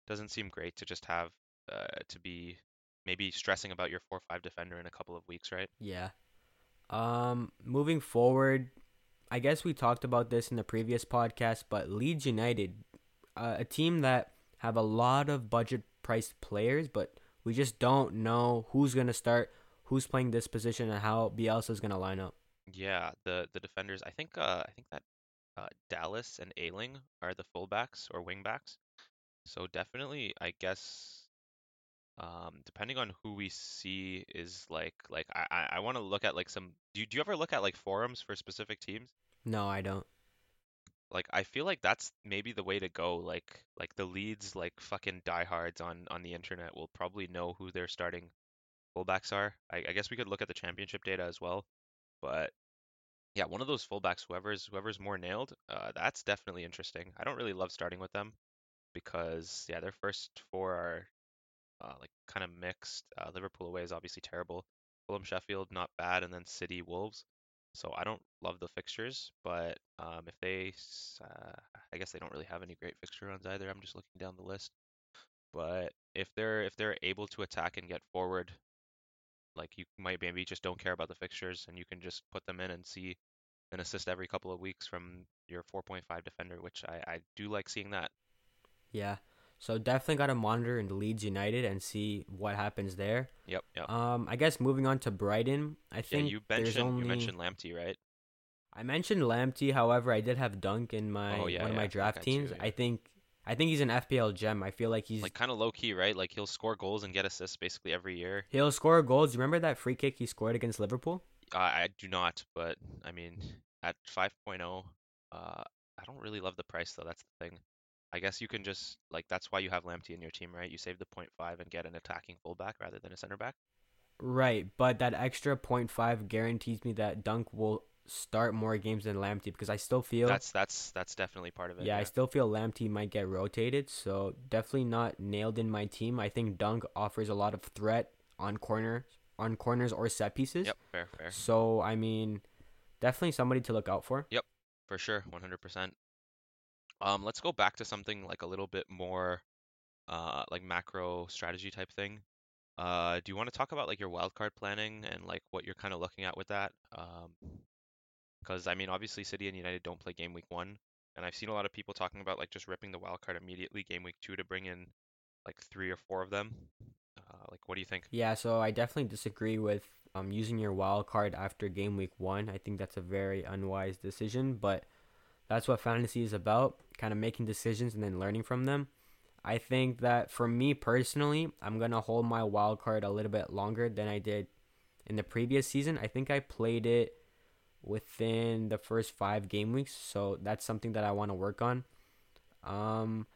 doesn't seem great to just have uh, to be maybe stressing about your four five defender in a couple of weeks, right? Yeah. Um, moving forward, I guess we talked about this in the previous podcast, but Leeds United, uh, a team that have a lot of budget priced players, but we just don't know who's gonna start, who's playing this position, and how Bielsa is gonna line up. Yeah, the the defenders. I think uh, I think that uh, Dallas and Ayling are the fullbacks or wingbacks. So definitely, I guess um, depending on who we see is like like I I, want to look at like some. Do you, do you ever look at like forums for specific teams? No, I don't. Like I feel like that's maybe the way to go. Like like the Leeds like fucking diehards on on the internet will probably know who their starting fullbacks are. I, I guess we could look at the championship data as well, but yeah, one of those fullbacks, whoever's whoever's more nailed, uh, that's definitely interesting. I don't really love starting with them because yeah, their first four are like kind of mixed. Uh, Liverpool away is obviously terrible. Fulham, Sheffield, not bad, and then City, Wolves. So I don't love the fixtures, but um, if they, uh, I guess they don't really have any great fixture runs either. I'm just looking down the list. But if they're if they're able to attack and get forward, like you might maybe just don't care about the fixtures and you can just put them in and see an assist every couple of weeks from your 4.5 defender, which I, I do like seeing that. Yeah. So definitely got to monitor in Leeds United and see what happens there. Yep, yep. Um, I guess moving on to Brighton, I Yeah, think you there's mentioned only you mentioned Lamptey, right? I mentioned Lamptey. However, I did have Dunk in my Oh, yeah, one of yeah, my draft too, teams. yeah. I think I think he's an FPL gem. I feel like he's Like kind of low key, right? Like he'll score goals and get assists basically every year. he'll score goals. You remember that free kick he scored against Liverpool? I, I do not, but I mean, at 5.0, uh, I don't really love the price though. That's the thing. I guess you can just like that's why you have Lamptey in your team, right? You save the point 0.5 and get an attacking fullback rather than a center back. Right, but that extra 0.5 guarantees me that Dunk will start more games than Lamptey because I still feel That's that's that's definitely part of it. yeah, I still feel Lamptey might get rotated. So definitely not nailed in my team. I think Dunk offers a lot of threat on corners, on corners or set pieces. Yep, fair, fair. So I mean, definitely somebody to look out for. Yep, for sure, 100%. Um, let's go back to something like a little bit more uh like macro strategy type thing. Uh, do you want to talk about like your wildcard planning and like what you're kind of looking at with that? Um, because I mean, obviously City and United don't play game week one, and I've seen a lot of people talking about like just ripping the wildcard immediately game week two to bring in like three or four of them. Uh, like, what do you think? Yeah, so I definitely disagree with um using your wild card after game week one. I think that's a very unwise decision, but that's what fantasy is about, kind of making decisions and then learning from them. I think that for me personally, I'm gonna hold my wild card a little bit longer than I did in the previous season. I think I played it within the first five game weeks, so that's something that I want to work on. Um,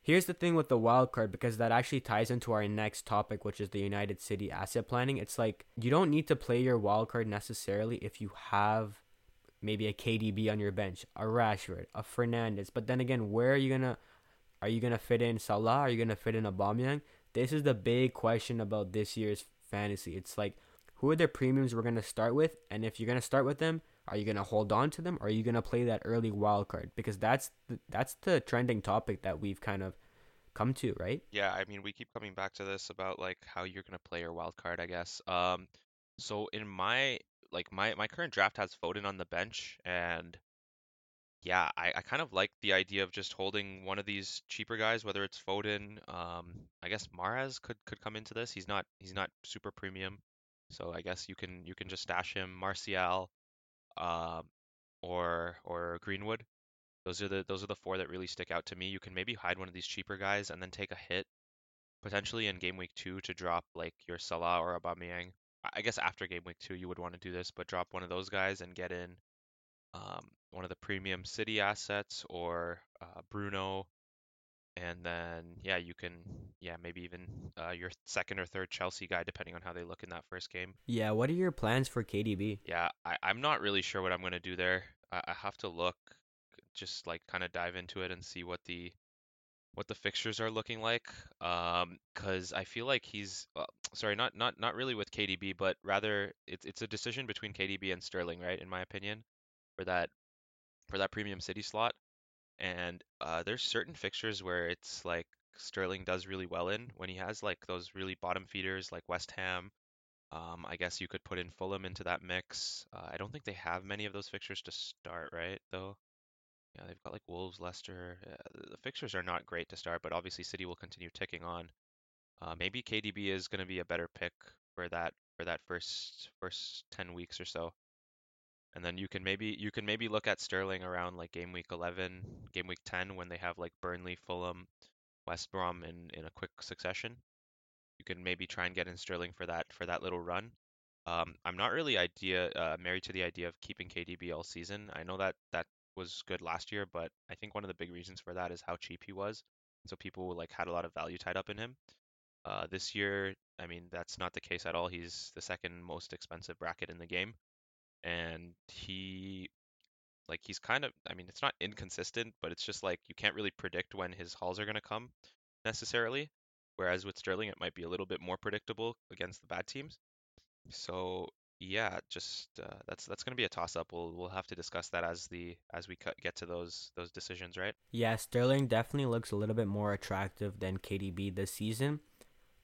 here's the thing with the wild card because that actually ties into our next topic, which is the United City asset planning. It's like you don't need to play your wild card necessarily if you have maybe a KDB on your bench, a Rashford, a Fernandes. But then again, where are you gonna are you gonna fit in Salah? Are you gonna fit in Aubameyang? This is the big question about this year's fantasy. It's like who are the premiums we're gonna start with, and if you're gonna start with them, are you gonna hold on to them, or are you gonna play that early wild card? Because that's the, that's the trending topic that we've kind of come to, right? Yeah, I mean, we keep coming back to this about like how you're gonna play your wild card, I guess. Um, so in my like my my current draft has Foden on the bench, and yeah, I, I kind of like the idea of just holding one of these cheaper guys, whether it's Foden, um, I guess Mahrez could could come into this. He's not he's not super premium, so I guess you can you can just stash him. Martial, um, or or Greenwood. Those are the those are the four that really stick out to me. You can maybe hide one of these cheaper guys and then take a hit potentially in game week two to drop like your Salah or Aubameyang. I guess after game week two you would want to do this, but drop one of those guys and get in um, one of the premium City assets or uh, Bruno, and then yeah, you can yeah maybe even uh, your second or third Chelsea guy depending on how they look in that first game. Yeah, what are your plans for KDB? Yeah, I, I'm not really sure what I'm gonna do there. I, I have to look, just like kind of dive into it and see what the what the fixtures are looking like. Um, because I feel like he's uh, sorry, not not not really with KDB, but rather it's it's a decision between KDB and Sterling, right? In my opinion, for that for that premium city slot. And uh, there's certain fixtures where it's like Sterling does really well in when he has like those really bottom feeders like West Ham. Um, I guess you could put in Fulham into that mix. Uh, I don't think they have many of those fixtures to start, right? Though, yeah, they've got like Wolves, Leicester. Uh, the fixtures are not great to start, but obviously City will continue ticking on. Uh, maybe KDB is going to be a better pick for that for that first first ten weeks or so. And then you can maybe you can maybe look at Sterling around like game week 11, game week 10 when they have like Burnley, Fulham, West Brom in in a quick succession. You can maybe try and get in Sterling for that for that little run. Um, I'm not really idea uh, married to the idea of keeping KDB all season. I know that that was good last year, but I think one of the big reasons for that is how cheap he was. So people like had a lot of value tied up in him. Uh, this year, I mean, that's not the case at all. He's the second most expensive bracket in the game and he like he's kind of I mean it's not inconsistent, but it's just like you can't really predict when his hauls are going to come necessarily. Whereas with Sterling, it might be a little bit more predictable against the bad teams. So yeah, just uh, that's that's going to be a toss up. We'll we'll have to discuss that as the as we cut, get to those those decisions, right? Yeah, Sterling definitely looks a little bit more attractive than KDB this season.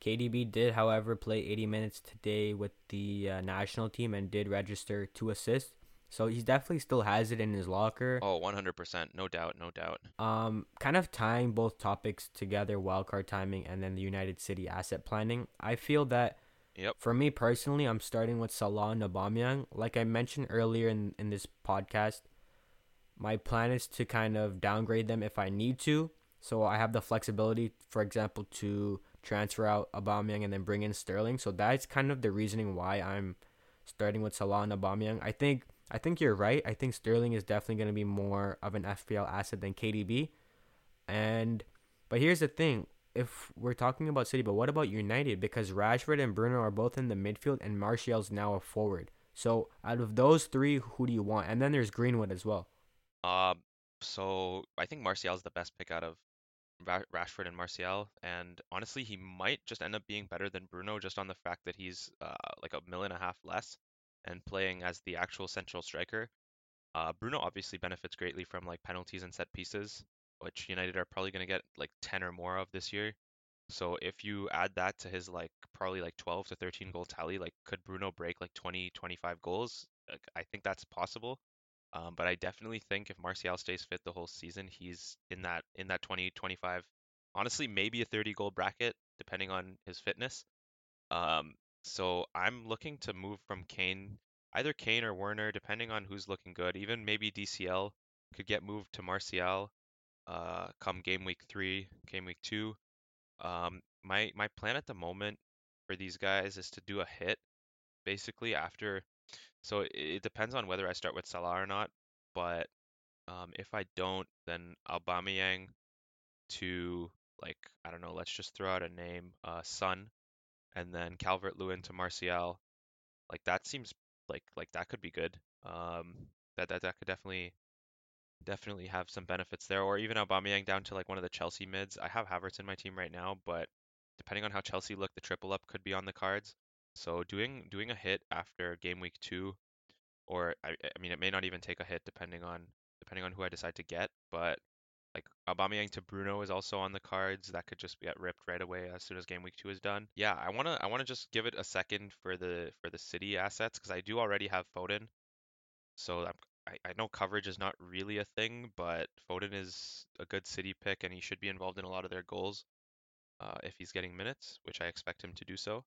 KDB did, however, play 80 minutes today with the uh, national team and did register two assists. So he definitely still has it in his locker. Oh, 100%. No doubt. No doubt. Um, kind of tying both topics together, wildcard timing and then the United City asset planning. I feel that Yep. for me personally, I'm starting with Salah and Aubameyang. Like I mentioned earlier in, in this podcast, my plan is to kind of downgrade them if I need to. So I have the flexibility, for example, to transfer out Aubameyang and then bring in Sterling. So that's kind of the reasoning why I'm starting with Salah and Aubameyang. I think I think you're right. I think Sterling is definitely going to be more of an FPL asset than KDB. And but here's the thing: if we're talking about City, but what about United? Because Rashford and Bruno are both in the midfield, and Martial's now a forward. So out of those three, who do you want? And then there's Greenwood as well. Um, so I think Martial's the best pick out of Rashford and Martial, and honestly, he might just end up being better than Bruno just on the fact that he's uh, like a mil and a half less and playing as the actual central striker. Uh, Bruno obviously benefits greatly from like penalties and set pieces, which United are probably going to get like 10 or more of this year. So if you add that to his like probably like 12 to 13 goal tally, like could Bruno break like 20, 25 goals? Like, I think that's possible. Um, but I definitely think if Martial stays fit the whole season, he's in that in that 20, 25, honestly maybe a 30 goal bracket depending on his fitness. Um, so I'm looking to move from Kane, either Kane or Werner, depending on who's looking good. Even maybe DCL could get moved to Martial uh, come game week three, game week two. Um, my my plan at the moment for these guys is to do a hit basically after. So it, it depends on whether I start with Salah or not. But um, if I don't, then Aubameyang to like I don't know. Let's just throw out a name, uh, Son, and then Calvert Lewin to Martial. Like that seems like like that could be good. Um, that that that could definitely definitely have some benefits there, or even Aubameyang down to like one of the Chelsea mids. I have Havertz in my team right now, but depending on how Chelsea look, the triple up could be on the cards. So doing doing a hit after game week two, or I, I mean it may not even take a hit depending on depending on who I decide to get, but like Aubameyang to Bruno is also on the cards. That could just get ripped right away as soon as game week two is done. Yeah, I wanna I wanna just give it a second for the for the City assets because I do already have Foden. So I'm, I, I know coverage is not really a thing, but Foden is a good City pick and he should be involved in a lot of their goals uh, if he's getting minutes, which I expect him to do so.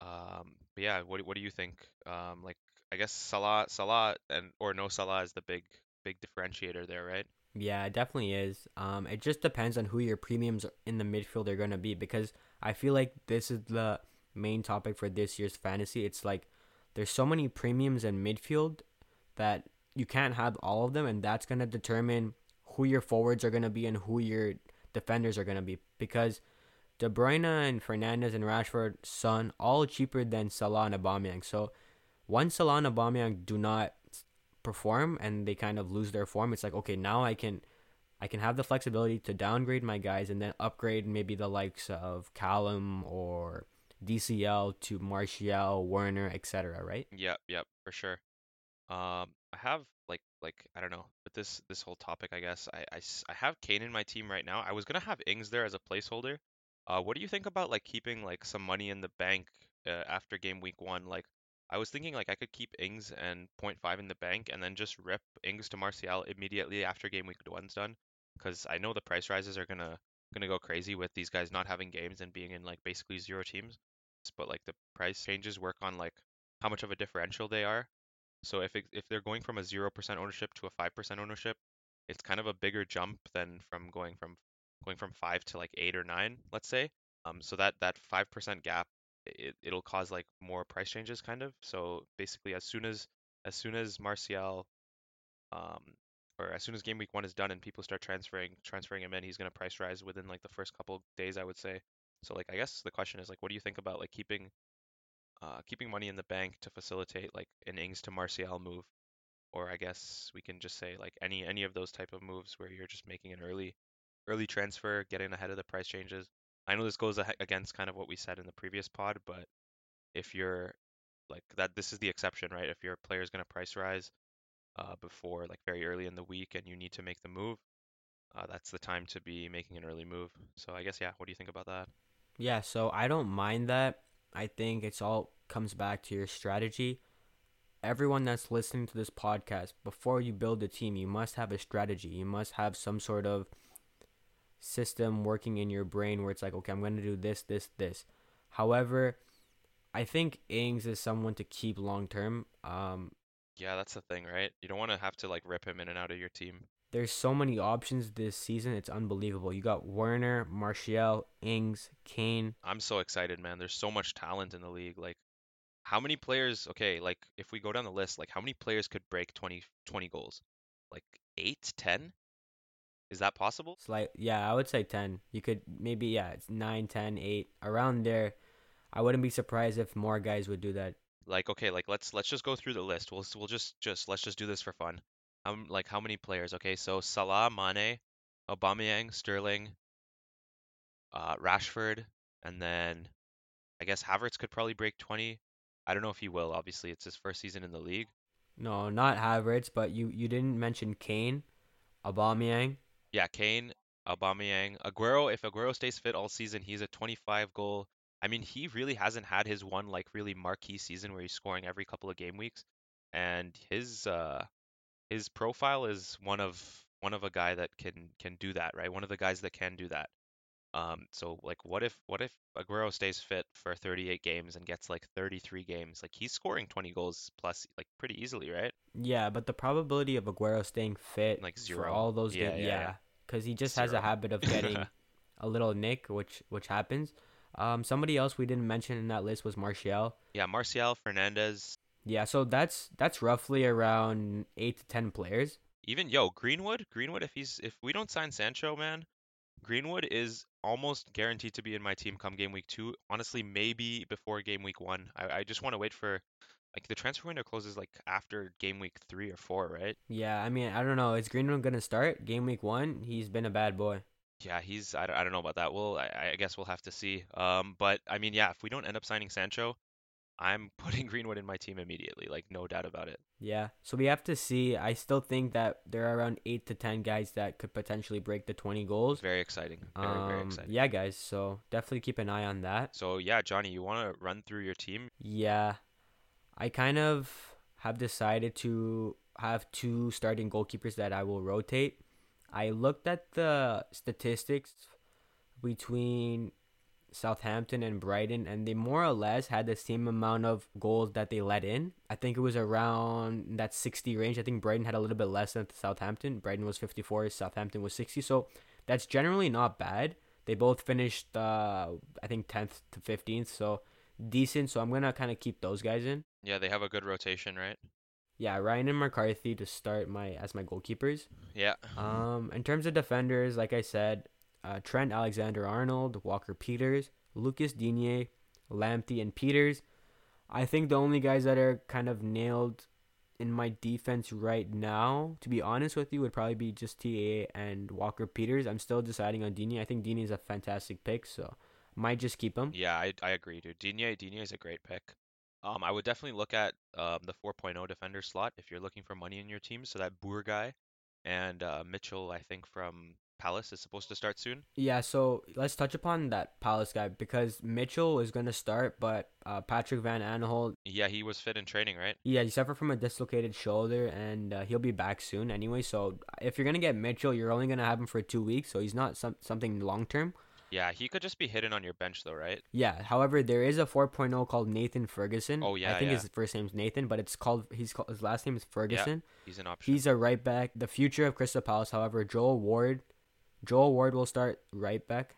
Um, but yeah, what what do you think? Um, like I guess Salah Salah and or no Salah is the big big differentiator there, right? Yeah, it definitely is. Um, it just depends on who your premiums in the midfield are going to be because I feel like this is the main topic for this year's fantasy. It's like there's so many premiums in midfield that you can't have all of them, and that's going to determine who your forwards are going to be and who your defenders are going to be because De Bruyne and Fernandes and Rashford, Son, all cheaper than Salah and Aubameyang. So once Salah and Aubameyang do not perform and they kind of lose their form, it's like okay, now I can I can have the flexibility to downgrade my guys and then upgrade maybe the likes of Callum or DCL to Martial, Werner, etc. Right? Yep, yep, for sure. Um, I have like like I don't know, but this this whole topic, I guess I, I, I have Kane in my team right now. I was gonna have Ings there as a placeholder. Uh, what do you think about like keeping like some money in the bank uh, after game week one? Like I was thinking like I could keep Ings and 0.5 in the bank and then just rip Ings to Martial immediately after game week one's done, because I know the price rises are gonna gonna go crazy with these guys not having games and being in like basically zero teams. But like the price changes work on like how much of a differential they are so if it, if they're going from a 0% ownership to a 5% ownership, it's kind of a bigger jump than from going from going from 5 to like 8 or 9, let's say. Um so that that 5% gap it, it'll cause like more price changes kind of. So basically as soon as as soon as Martial um or as soon as game week 1 is done and people start transferring transferring him in, he's going to price rise within like the first couple days, I would say. So like I guess the question is like what do you think about like keeping uh, keeping money in the bank to facilitate like an Ings to Martial move, or I guess we can just say like any any of those type of moves where you're just making an early early transfer, getting ahead of the price changes. I know this goes against kind of what we said in the previous pod, but if you're like that, this is the exception, right? If your player is going to price rise uh, before like very early in the week and you need to make the move, uh, that's the time to be making an early move. So I guess yeah, what do you think about that? Yeah, so I don't mind that. I think it's all comes back to your strategy. Everyone that's listening to this podcast, before you build a team, you must have a strategy. You must have some sort of system working in your brain where it's like, okay, I'm going to do this, this, this. However, I think Ings is someone to keep long term. Um, yeah, that's the thing, right? You don't want to have to like rip him in and out of your team. There's so many options this season. It's unbelievable. You got Werner, Martial, Ings, Kane. I'm so excited, man. There's so much talent in the league. Like, how many players? Okay, like if we go down the list, like how many players could break 20, 20 goals? Like eight, ten? Is that possible? Slight, yeah, I would say 10. You could maybe, yeah, it's 9, 10, 8, around there. I wouldn't be surprised if more guys would do that. Like, okay, like let's let's just go through the list. We'll we'll just just let's just do this for fun. Um, like how many players? Okay, so Salah, Mane, Aubameyang, Sterling, uh, Rashford, and then I guess Havertz could probably break 20. I don't know if he will. Obviously, it's his first season in the league. No, not Havertz, but you you didn't mention Kane, Aubameyang. Yeah, Kane, Aubameyang, Aguero. If Aguero stays fit all season, he's a 25 goal. I mean, he really hasn't had his one like really marquee season where he's scoring every couple of game weeks, and his uh his profile is one of one of a guy that can can do that, right? One of the guys that can do that. Um, so like, what if what if Aguero stays fit for 38 games and gets like 33 games? Like he's scoring 20 goals plus like pretty easily, right? Yeah, but the probability of Aguero staying fit like zero for all those yeah, games, yeah, yeah, because he just zero. has a habit of getting a little nick, which which happens. Um, somebody else we didn't mention in that list was Martial. Yeah, Martial, Fernandes, Yeah, so that's that's roughly around eight to ten players. even yo Greenwood. Greenwood, if he's if we don't sign Sancho, man, Greenwood is almost guaranteed to be in my team come game week two. Honestly, maybe before game week one. I, I just want to wait for like the transfer window closes like after game week three or four, right? Yeah, I mean, I don't know. Is Greenwood gonna start game week one? He's been a bad boy. Yeah, he's I, don't- I don't know about that. Well, I, I guess we'll have to see. Um, but I mean, yeah, if we don't end up signing Sancho, I'm putting Greenwood in my team immediately, like no doubt about it. Yeah, so we have to see. I still think that there are around eight to ten guys that could potentially break the twenty goals. Very exciting. Very, very Um, exciting. yeah, guys. So definitely keep an eye on that. So yeah, Johnny, you want to run through your team? Yeah, I kind of have decided to have two starting goalkeepers that I will rotate. I looked at the statistics between Southampton and Brighton, and they more or less had the same amount of goals that they let in. I think it was around that 60 range. I think Brighton had a little bit less than Southampton. Brighton was 54, Southampton was 60. So that's generally not bad. They both finished, uh, I think, 10th to 15th. So decent. So I'm going to kind of keep those guys in. Yeah, they have a good rotation, right? Yeah, Ryan and McCarthy to start my as my goalkeepers. Yeah. Um, in terms of defenders, like I said, uh, Trent Alexander Arnold, Walker Peters, Lucas Digne, Lamptey, and Peters. I think the only guys that are kind of nailed in my defense right now, to be honest with you, would probably be just TA and Walker Pieters. I'm still deciding on Digne. I think Digne is a fantastic pick, so might just keep him. Yeah, I, I agree, dude. Digne Digne is a great pick. Um, I would definitely look at um, the 4.0 defender slot if you're looking for money in your team. So that Boer guy and uh, Mitchell, I think from Palace is supposed to start soon. Yeah, so let's touch upon that Palace guy because Mitchell is going to start, but uh, Patrick Van Aanholt Yeah, he was fit in training, right? Yeah, he suffered from a dislocated shoulder, and uh, he'll be back soon anyway. So if you're gonna get Mitchell, you're only gonna have him for two weeks, so he's not some something long term. Yeah, he could just be hidden on your bench though, right? Yeah. However, there is a 4.0 called Nathan Ferguson. Oh, yeah, I think yeah. his first name's Nathan, but it's called he's called his last name is Ferguson. Yeah, He's an option. He's a right back. The future of Crystal Palace. However, Joel Ward, Joel Ward will start right back.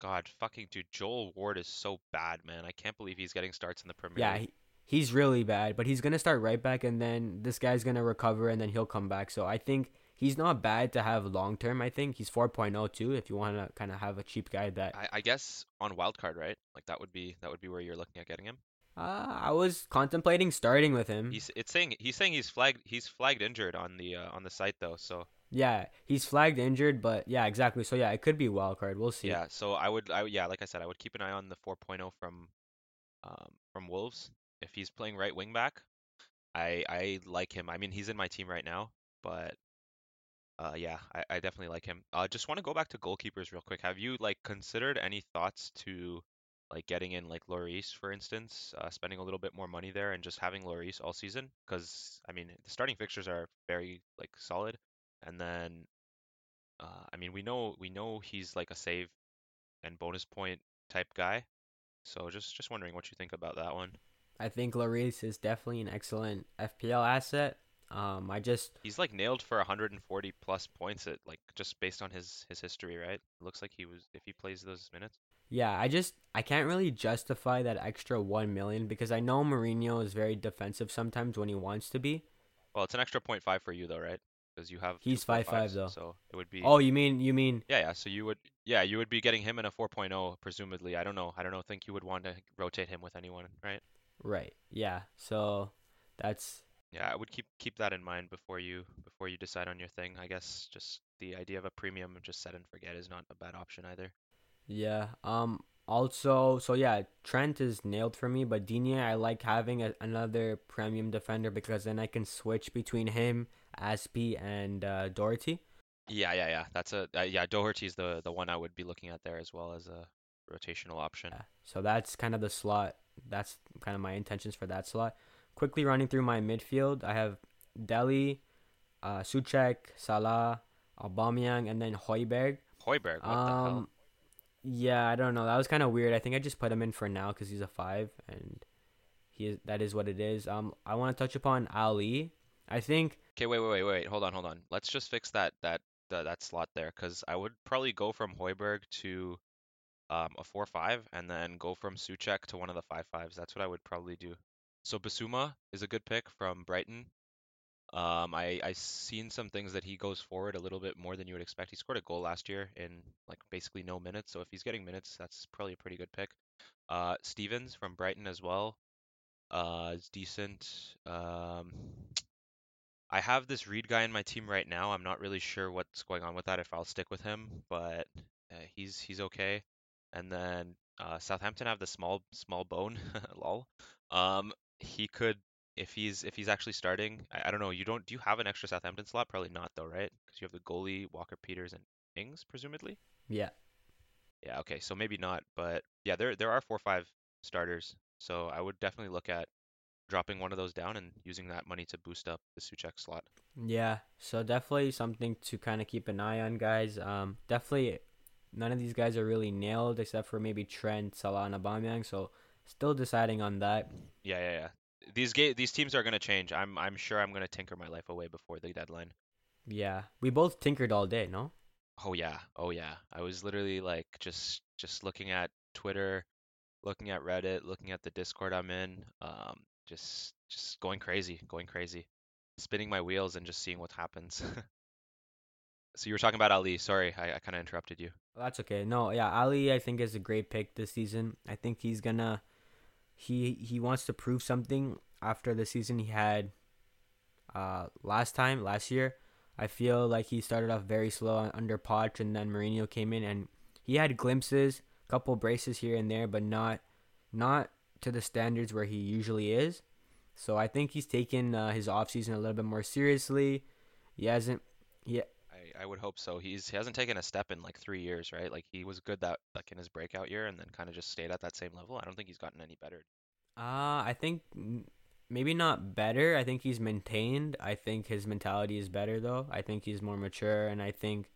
God, fucking dude, Joel Ward is so bad, man. I can't believe he's getting starts in the Premier Yeah, he, he's really bad, but he's gonna start right back, and then this guy's gonna recover, and then he'll come back. So I think he's not bad to have long term. I think he's 4.0 too. If you want to kind of have a cheap guy that I, I guess on wildcard, right? Like that would be that would be where you're looking at getting him. uh, I was contemplating starting with him. He's it's saying he's saying he's flagged he's flagged injured on the uh, on the site though. So yeah, he's flagged injured, but yeah, exactly. So yeah, it could be wild card. We'll see. yeah, so I would I yeah, like I said, I would keep an eye on the 4.0 from um from Wolves if he's playing right wing back. I I like him. I mean, he's in my team right now, but uh yeah, I, I definitely like him. Uh just want to go back to goalkeepers real quick. Have you like considered any thoughts to like getting in like Lloris, for instance, uh, spending a little bit more money there and just having Lloris all season? Because I mean, the starting fixtures are very like solid, and then uh, I mean, we know we know he's like a save and bonus point type guy. So just just wondering what you think about that one. I think Lloris is definitely an excellent FPL asset. Um, I just He's like nailed for 140 plus points at like just based on his his history, right? It looks like he was if he plays those minutes. Yeah, I just I can't really justify that extra one million because I know Mourinho is very defensive sometimes when he wants to be. Well, it's an extra point five for you though, right? Because you have He's point 5'5" though. so it would be Oh, you mean you mean yeah, yeah. So you would yeah, you would be getting him in a 4.0 presumably. I don't know. I don't know. Think you would want to rotate him with anyone, right? right? Yeah. So that's Yeah, I would keep keep that in mind before you before you decide on your thing. I guess just the idea of a premium just set and forget is not a bad option either. yeah. Um. Also, so yeah, Trent is nailed for me, but Digne, I like having a, another premium defender because then I can switch between him, Aspie, and uh, Doherty. Yeah, yeah, yeah. That's a uh, yeah. Doherty's the the one I would be looking at there as well as a rotational option. Yeah. So that's kind of the slot. That's kind of my intentions for that slot. Quickly running through my midfield, I have Dele, uh, Souček, Salah, Aubameyang, and then Højbjerg. Højbjerg, what the hell? Um, yeah, I don't know. That was kind of weird. I think I just put him in for now because he's a five, and he is, that is what it is. Um, I want to touch upon Alli. I think Okay, wait, wait, wait, wait. Hold on, hold on. Let's just fix that that that that slot there because I would probably go from Højbjerg to um, a four five and then go from Souček to one of the five fives. That's what I would probably do. So Bissouma is a good pick from Brighton. Um, I I seen some things that he goes forward a little bit more than you would expect. He scored a goal last year in like basically no minutes, so if he's getting minutes, that's probably a pretty good pick. Uh, Stevens from Brighton as well. Uh, is decent. Um, I have this Reed guy in my team right now. I'm not really sure what's going on with that. If I'll stick with him, but uh, he's he's okay. And then uh, Southampton have the small small bone, lol. Um, he could if he's if he's actually starting. I, I don't know. You don't do you have an extra Southampton slot? Probably not though, right? Because you have the goalie Walker Peters and Ings presumably. Yeah. Yeah. Okay. So maybe not, but yeah, there there are four or five starters. So I would definitely look at dropping one of those down and using that money to boost up the Souček slot. Yeah, so definitely something to kind of keep an eye on, guys. Um, definitely, none of these guys are really nailed except for maybe Trent, Salah, and Aubameyang. So still deciding on that. Yeah, yeah, yeah. These ga- these teams are gonna change. I'm I'm sure I'm gonna tinker my life away before the deadline. Yeah, we both tinkered all day, no? Oh yeah, oh yeah. I was literally like just just looking at Twitter, looking at Reddit, looking at the Discord I'm in. Um, just just going crazy, going crazy, spinning my wheels and just seeing what happens. so you were talking about Alli. Sorry, I, I kind of interrupted you. That's okay. No, yeah, Alli I think is a great pick this season. I think he's gonna he he wants to prove something after the season he had uh last time last year. I feel like he started off very slow under Poch and then Mourinho came in and he had glimpses, couple braces here and there, but not not to the standards where he usually is. So I think he's taken uh, his offseason a little bit more seriously. He hasn't. Yeah. I, I would hope so. He's he hasn't taken a step in like three years, right? Like he was good that like in his breakout year, and then kind of just stayed at that same level. I don't think he's gotten any better. Uh, I think maybe not better. I think he's maintained. I think his mentality is better though. I think he's more mature, and I think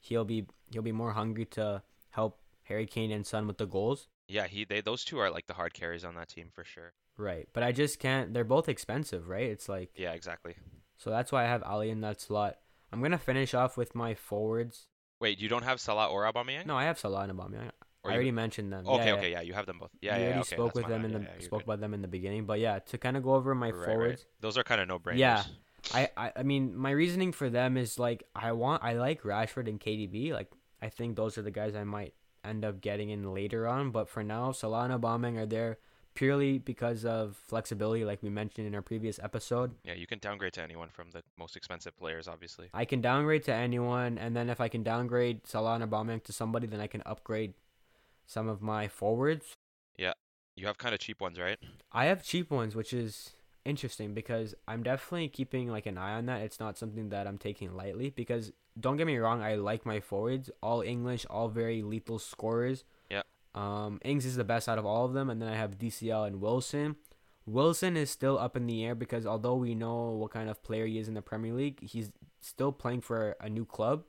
he'll be he'll be more hungry to help Harry Kane and Son with the goals. Yeah, he they those two are like the hard carries on that team for sure. Right, but I just can't. They're both expensive, right? It's like Yeah, exactly. so that's why I have Alli in that slot. I'm gonna finish off with my forwards. Wait, you don't have Salah or Aubameyang? No, I have Salah and Aubameyang. Or I already mentioned them. Okay, yeah, okay, yeah, you have them both. Yeah, Yeah, we yeah, already okay, spoke with them in the Yeah, yeah, spoke good. about them in the beginning. But yeah, to kind of go over my Right, right. forwards. Those are kind of no brainers. Yeah. I, I I mean my reasoning for them is like I want I like Rashford and KDB like I think those are the guys I might end up getting in later on but for now Salah and Aubameyang are there purely because of flexibility like we mentioned in our previous episode Yeah, you can downgrade to anyone from the most expensive players, obviously. I can downgrade to anyone and then if I can downgrade Salah and Aubameyang to somebody then I can upgrade some of my forwards Yeah, You have kind of cheap ones, right? I have cheap ones, which is interesting because I'm definitely keeping like an eye on that. It's not something that I'm taking lightly because don't get me wrong, I like my forwards, all English, all very lethal scorers. Yeah. Um, Ings is the best out of all of them, and then I have DCL and Wilson. Wilson is still up in the air because although we know what kind of player he is in the Premier League, he's still playing for a new club.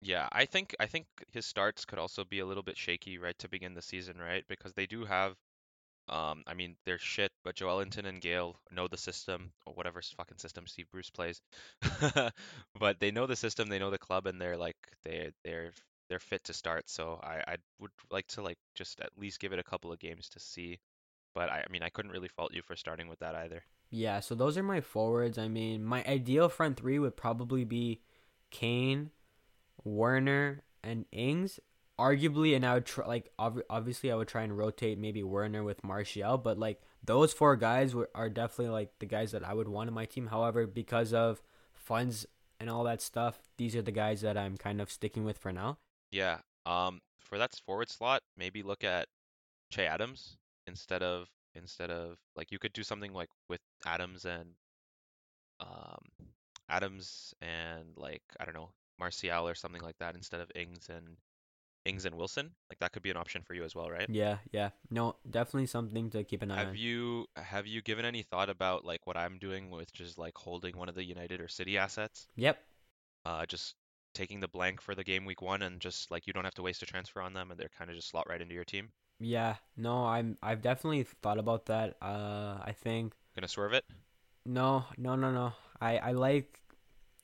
Yeah, I think I think his starts could also be a little bit shaky right to begin the season, right? Because they do have um I mean they're shit, but Joelinton and Gayle know the system or whatever fucking system Steve Bruce plays. But they know the system, they know the club and they're like they they're they're fit to start. So I I would like to like just at least give it a couple of games to see. But I, I mean I couldn't really fault you for starting with that either. Yeah, so those are my forwards. I mean, my ideal front three would probably be Kane, Werner, and Ings. Arguably, and I would try like ob- obviously I would try and rotate maybe Werner with Martial, but like those four guys were, are definitely like the guys that I would want in my team. However, because of funds and all that stuff, these are the guys that I'm kind of sticking with for now. Yeah. Um, for that forward slot, maybe look at Che Adams instead of instead of like you could do something like with Adams and um Adams and like I don't know Martial or something like that instead of Ings and Ings and Wilson. Like that could be an option for you as well, right? Yeah, yeah, no, definitely something to keep an eye Have on. Have you have you given any thought about like what I'm doing with just like holding one of the United or City assets? Yep. Uh, just taking the blank for the game week one and just like you don't have to waste a transfer on them and they're kind of just slot right into your team. Yeah, no, I'm I've definitely thought about that. Uh, I think Gonna swerve it? No, no, no, no. I I like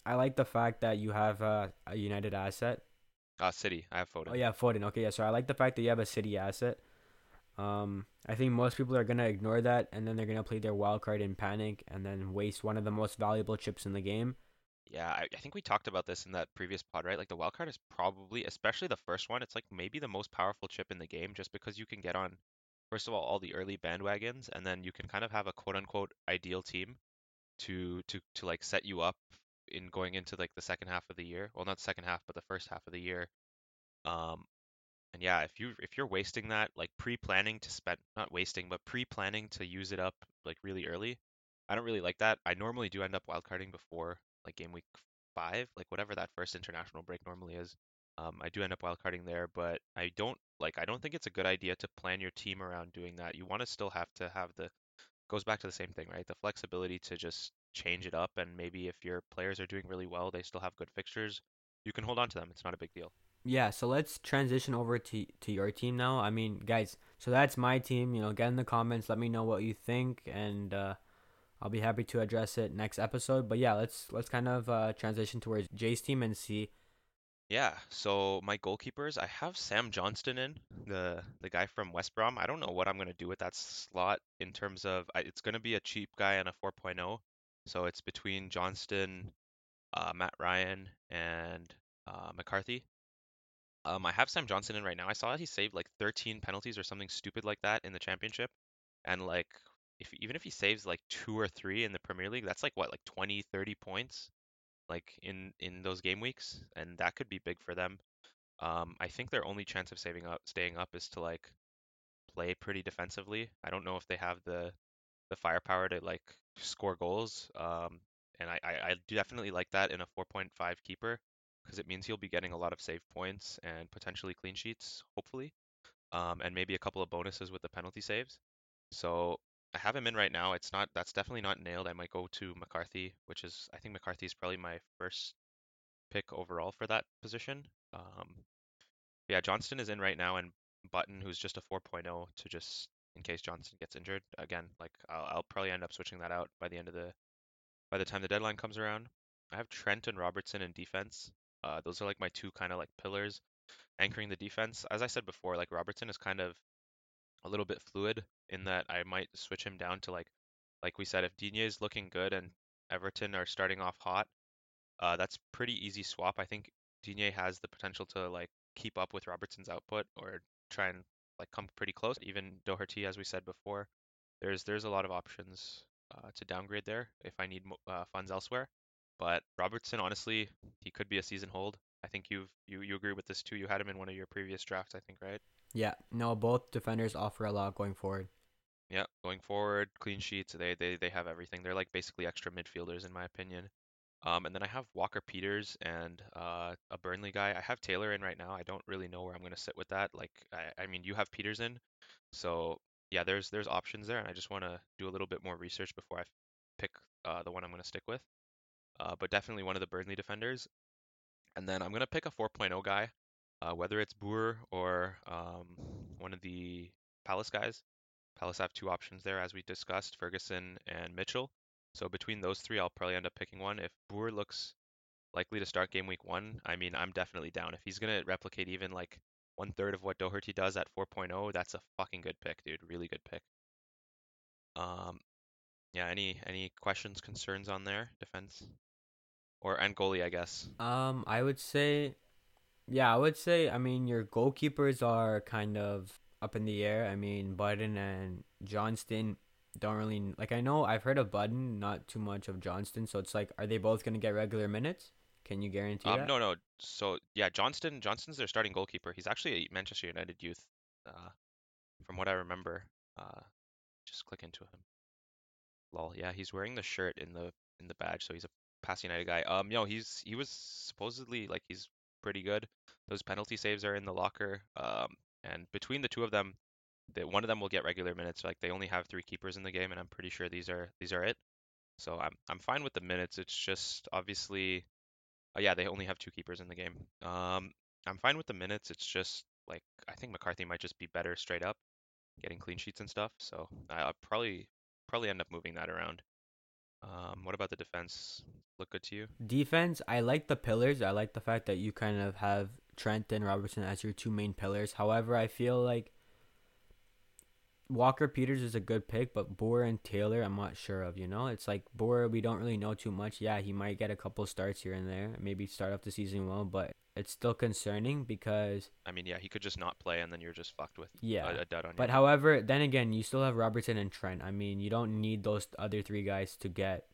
I like the fact that you have uh, a United asset. Uh, City. I have Foden. Oh yeah, Foden. Okay, yeah. So I like the fact that you have a City asset. Um, I think most people are gonna ignore that, and then they're gonna play their wild card in panic, and then waste one of the most valuable chips in the game. Yeah, I, I think we talked about this in that previous pod, right? Like the wild card is probably, especially the first one, it's like maybe the most powerful chip in the game, just because you can get on, first of all, all the early bandwagons, and then you can kind of have a quote unquote ideal team to to to like set you up in going into like the second half of the year. Well, not the second half, but the first half of the year. Um, and yeah, if you if you're wasting that, like pre-planning to spend, not wasting, but pre-planning to use it up like really early, I don't really like that. I normally do end up wildcarding before like game week five, like whatever that first international break normally is. Um, I do end up wildcarding there, but I don't like I don't think it's a good idea to plan your team around doing that. You want to still have to have the goes back to the same thing, right? The flexibility to just change it up and maybe if your players are doing really well, they still have good fixtures, you can hold on to them. It's not a big deal. Yeah, so let's transition over to to your team now. I mean, guys, so that's my team. You know, get in the comments, let me know what you think, and uh, I'll be happy to address it next episode. But yeah, let's let's kind of uh, transition towards Jay's team and see. Yeah, so my goalkeepers, I have Sam Johnston in, the the guy from West Brom. I don't know what I'm gonna do with that slot in terms of I, it's gonna be a cheap guy and a 4.0. So it's between Johnston, uh, Matt Ryan, and uh, McCarthy. Um, I have Sam Johnston in right now. I saw that he saved like 13 penalties or something stupid like that in the championship. And like if even if he saves like two or three in the Premier League, that's like what, like 20, 30 points like in in those game weeks, and that could be big for them. Um, I think their only chance of saving up, staying up, is to like play pretty defensively. I don't know if they have the the firepower to like score goals. Um, and I, I, I definitely like that in a 4.5 keeper because it means he'll be getting a lot of save points and potentially clean sheets, hopefully, um, and maybe a couple of bonuses with the penalty saves. So I have him in right now. It's not that's definitely not nailed. I might go to McCarthy, which is I think McCarthy is probably my first pick overall for that position. Um, yeah, Johnston is in right now, and Button, who's just a 4.0, to just in case Johnston gets injured again. Like I'll, I'll probably end up switching that out by the end of the by the time the deadline comes around. I have Trent and Robertson in defense. Uh, those are like my two kind of like pillars anchoring the defense. As I said before, like Robertson is kind of a little bit fluid in that I might switch him down to like like we said, if Digne is looking good and Everton are starting off hot, uh, that's pretty easy swap. I think Digne has the potential to like keep up with Robertson's output or try and like come pretty close. Even Doherty, as we said before, there's there's a lot of options uh, to downgrade there if I need uh, funds elsewhere. But Robertson, honestly, he could be a season hold. I think you've you you agree with this too. You had him in one of your previous drafts, I think, right? Yeah, no, both defenders offer a lot going forward. Yeah, going forward, clean sheets, they they they have everything. They're like basically extra midfielders in my opinion. Um, and then I have Walker Peters and uh, a Burnley guy. I have Taylor in right now. I don't really know where I'm going to sit with that. Like, I, I mean, you have Pieters in, so yeah, there's there's options there, and I just want to do a little bit more research before I pick uh, the one I'm going to stick with. Uh, but definitely one of the Burnley defenders. And then I'm going to pick a 4.0 guy, uh, whether it's Boer or um, one of the Palace guys. Palace have two options there, as we discussed, Ferguson and Mitchell. So between those three, I'll probably end up picking one. If Boer looks likely to start game week one, I mean, I'm definitely down. If he's gonna replicate even like one third of what Doherty does at 4.0, that's a fucking good pick, dude. Really good pick. Um, yeah. Any any questions, concerns on there? Defense or and goalie, I guess. Um, I would say, yeah, I would say. I mean, your goalkeepers are kind of up in the air. I mean, Button and Johnston don't really like. I know I've heard of Button, not too much of Johnston. So it's like, are they both gonna get regular minutes? Can you guarantee Um, that? no, no. So yeah, Johnston Johnston's their starting goalkeeper. He's actually a Manchester United youth, uh, from what I remember. Uh, just click into him. Lol. Yeah, he's wearing the shirt in the in the badge, so he's a Pass United guy. Um, yo, he's he was supposedly like he's pretty good. Those penalty saves are in the locker. Um, and between the two of them, that one of them will get regular minutes. Like they only have three keepers in the game, and I'm pretty sure these are these are it. So I'm I'm fine with the minutes. It's just obviously, uh, yeah, they only have two keepers in the game. Um, I'm fine with the minutes. It's just like I think McCarthy might just be better straight up, getting clean sheets and stuff. So I'll probably probably end up moving that around. Um, what about the defense? Look good to you? Defense, I like the pillars. I like the fact that you kind of have Trent and Robertson as your two main pillars. However, I feel like Walker Peters is a good pick, but Boer and Taylor, I'm not sure of. You know, it's like Boer, we don't really know too much. Yeah, he might get a couple starts here and there, maybe start off the season well, but it's still concerning because I mean, yeah, he could just not play, and then you're just fucked with yeah. a, a dud on But however, then again, you still have Robertson and Trent. I mean, you don't need those other three guys to get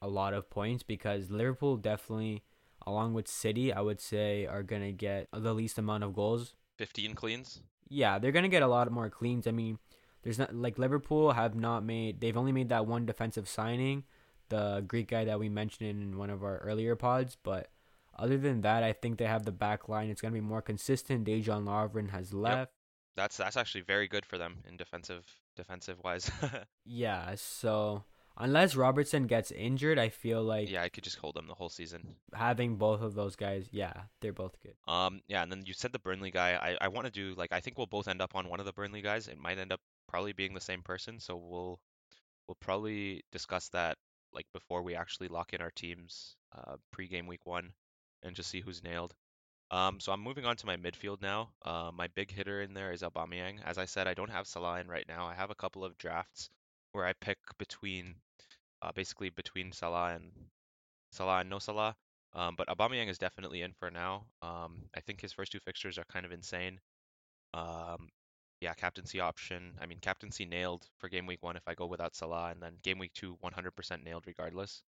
a lot of points because Liverpool definitely, along with City, I would say are gonna get the least amount of goals. 15 cleans. Yeah, they're gonna get a lot more cleans. I mean, there's not like Liverpool have not made. They've only made that one defensive signing, the Greek guy that we mentioned in one of our earlier pods. But other than that, I think they have the back line. It's gonna be more consistent. Dejan Lovren has left. That's that's actually very good for them in defensive defensive wise. Yeah, so unless Robertson gets injured, I feel like yeah, I could just hold them the whole season. having both of those guys, yeah, they're both good. Um, yeah, and then you said the Burnley guy. I, I want to do like I think we'll both end up on one of the Burnley guys. It might end up probably being the same person, so we'll we'll probably discuss that like before we actually lock in our teams uh pre-game week one and just see who's nailed. Um, so I'm moving on to my midfield now. Uh, my big hitter in there is Aubameyang. As I said, I don't have Salah in right now. I have a couple of drafts where I pick between, uh, basically between Salah and Salah and no Salah. Um, but Aubameyang is definitely in for now. Um, I think his first two fixtures are kind of insane. Um, yeah, captaincy option. I mean, captaincy nailed for game week one if I go without Salah, and then game week two, 100% nailed regardless.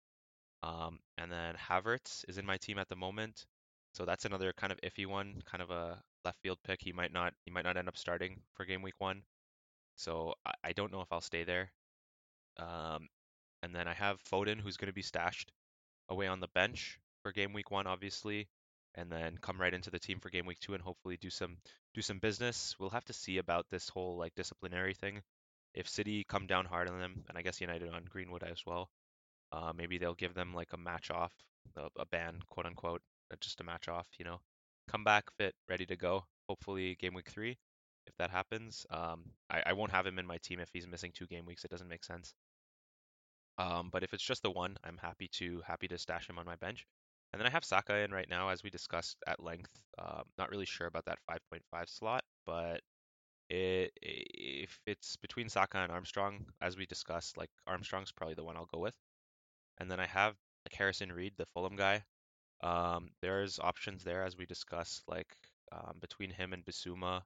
Um, and then Havertz is in my team at the moment, so that's another kind of iffy one, kind of a left field pick. He might not, he might not end up starting for game week one, so I, I don't know if I'll stay there. Um, and then I have Foden, who's going to be stashed away on the bench for game week one, obviously, and then come right into the team for game week two and hopefully do some do some business. We'll have to see about this whole like disciplinary thing. If City come down hard on them, and I guess United on Greenwood as well, uh, maybe they'll give them like a match off, a, a ban, quote unquote, uh, just a match off. You know, come back fit, ready to go. Hopefully game week three. If that happens, um, I, I won't have him in my team if he's missing two game weeks. It doesn't make sense. Um, but if it's just the one, I'm happy to happy to stash him on my bench. And then I have Saka in right now, as we discussed at length. Um, not really sure about that 5.5 slot, but it, if it's between Saka and Armstrong, as we discussed, like Armstrong's probably the one I'll go with. And then I have like Harrison Reed, the Fulham guy. Um, there's options there, as we discussed, like um, between him and Bissouma,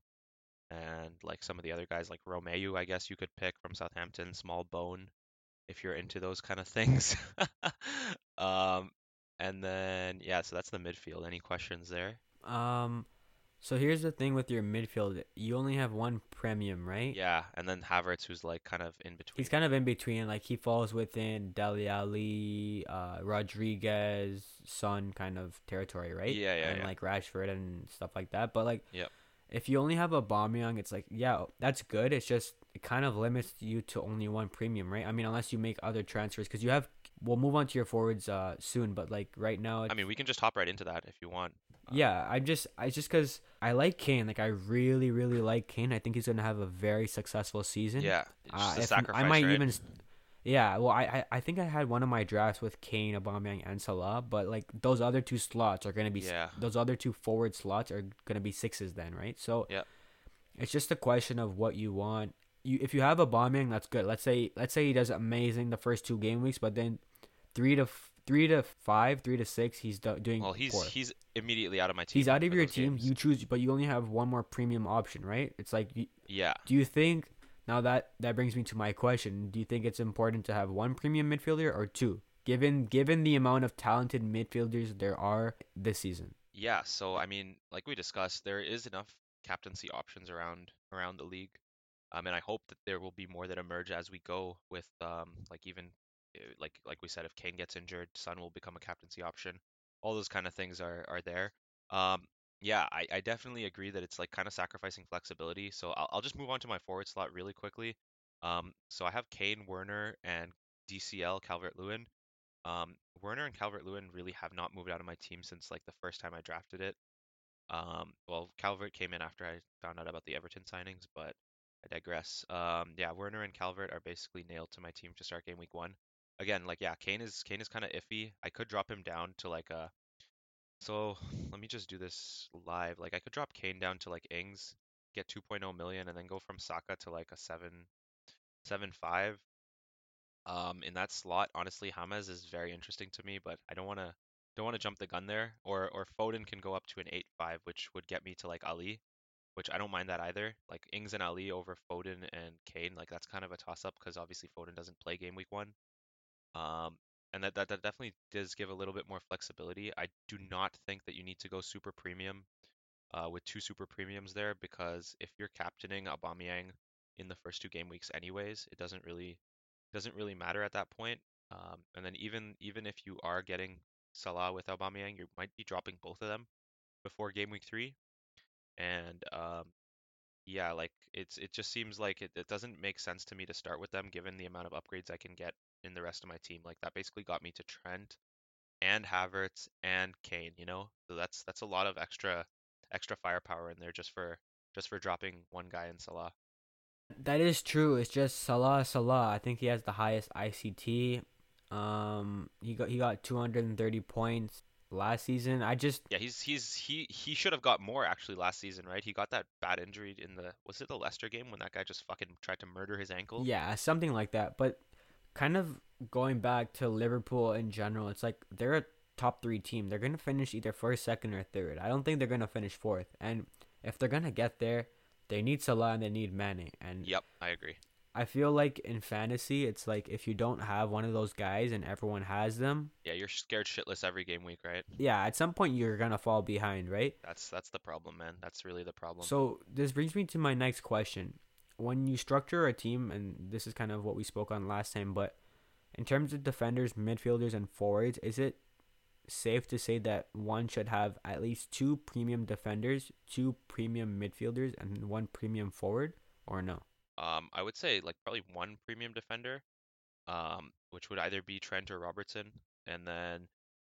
and like some of the other guys, like Romeu, I guess you could pick from Southampton, Smallbone if you're into those kind of things. um, and then yeah, so that's the midfield. Any questions there? Um, so here's the thing with your midfield, you only have one premium, right? Yeah, and then Havertz, who's like kind of in between. He's kind of in between, like he falls within Dele Alli, uh, Rodriguez, Son kind of territory, right? Yeah, yeah, and yeah. like Rashford and stuff like that. But like, if you only have a Aubameyang, it's like, yeah, that's good. It's just it kind of limits you to only one premium, right? I mean, unless you make other transfers, because you have. We'll move on to your forwards uh soon, but like right now, I mean, we can just hop right into that if you want. Uh, yeah, I'm just I just because I like Kane, like I really really like Kane. I think he's gonna have a very successful season. Yeah, Uh, if- sacrifice, I might right? even. Yeah, well, I, I I think I had one of my drafts with Kane, Aubameyang, and Salah, but like those other two slots are gonna be Yeah. those other two forward slots are gonna be sixes then, right? So yeah, it's just a question of what you want. You if you have Aubameyang, that's good. Let's say let's say he does amazing the first two game weeks, but then three to three to five, three to six, he's do- doing Well, he's poor. he's immediately out of my team. He's out of your team. games. You choose, but you only have one more premium option, right? It's like, you- Yeah, do you think now that that brings me to my question? Do you think it's important to have one premium midfielder or two, given given the amount of talented midfielders there are this season? yeah. So I mean, like we discussed, there is enough captaincy options around around the league. Um, and I hope that there will be more that emerge as we go with um, like even like like we said, if Kane gets injured, Son will become a captaincy option. All those kind of things are are there. Um, yeah, I, I definitely agree that it's like kind of sacrificing flexibility. So I'll I'll just move on to my forward slot really quickly. Um, so I have Kane, Werner, and DCL Calvert-Lewin. Um, Werner and Calvert-Lewin really have not moved out of my team since like the first time I drafted it. Um, well, Calvert came in after I found out about the Everton signings, but I digress. Um, yeah, Werner and Calvert are basically nailed to my team to start game week one. Again, like yeah, Kane is Kane is kind of iffy. I could drop him down to like a. So let me just do this live. Like I could drop Kane down to like Ings, get 2.0 million, and then go from Saka to like a seven, seven five. Um, in that slot, honestly, James is very interesting to me, but I don't want to don't want to jump the gun there. Or or Foden can go up to an eight five, which would get me to like Alli, which I don't mind that either. Like Ings and Alli over Foden and Kane, like that's kind of a toss up because obviously Foden doesn't play game week one. Um, and that, that that definitely does give a little bit more flexibility. I do not think that you need to go super premium uh, with two super premiums there because if you're captaining Aubameyang in the first two game weeks anyways, it doesn't really doesn't really matter at that point. Um, and then even even if you are getting Salah with Aubameyang, you might be dropping both of them before game week three. And um, yeah, like it's it just seems like it, it doesn't make sense to me to start with them given the amount of upgrades I can get in the rest of my team. Like that basically got me to Trent and Havertz and Kane, you know? So that's that's a lot of extra extra firepower in there just for just for dropping one guy in Salah. That is true. It's just Salah Salah. I think he has the highest ICT. Um he got he got 230 points last season. I just Yeah, he's he's he he should have got more actually last season, right? He got that bad injury in the was it the Leicester game when that guy just fucking tried to murder his ankle? yeah, something like that. But kind of going back to Liverpool in general, it's like they're a top 3 team. They're going to finish either first, second or third. I don't think they're going to finish fourth. And if they're going to get there, they need Salah and they need Mane. And Yep, I agree. I feel like in fantasy, it's like if you don't have one of those guys and everyone has them, Yeah, you're scared shitless every game week, right? yeah, at some point you're gonna fall behind, right? That's that's the problem, man. That's really the problem. So this brings me to my next question. When you structure a team, and this is kind of what we spoke on last time, but in terms of defenders, midfielders, and forwards, is it safe to say that one should have at least two premium defenders, two premium midfielders, and one premium forward, or no? Um, I would say like probably one premium defender, um, which would either be Trent or Robertson, and then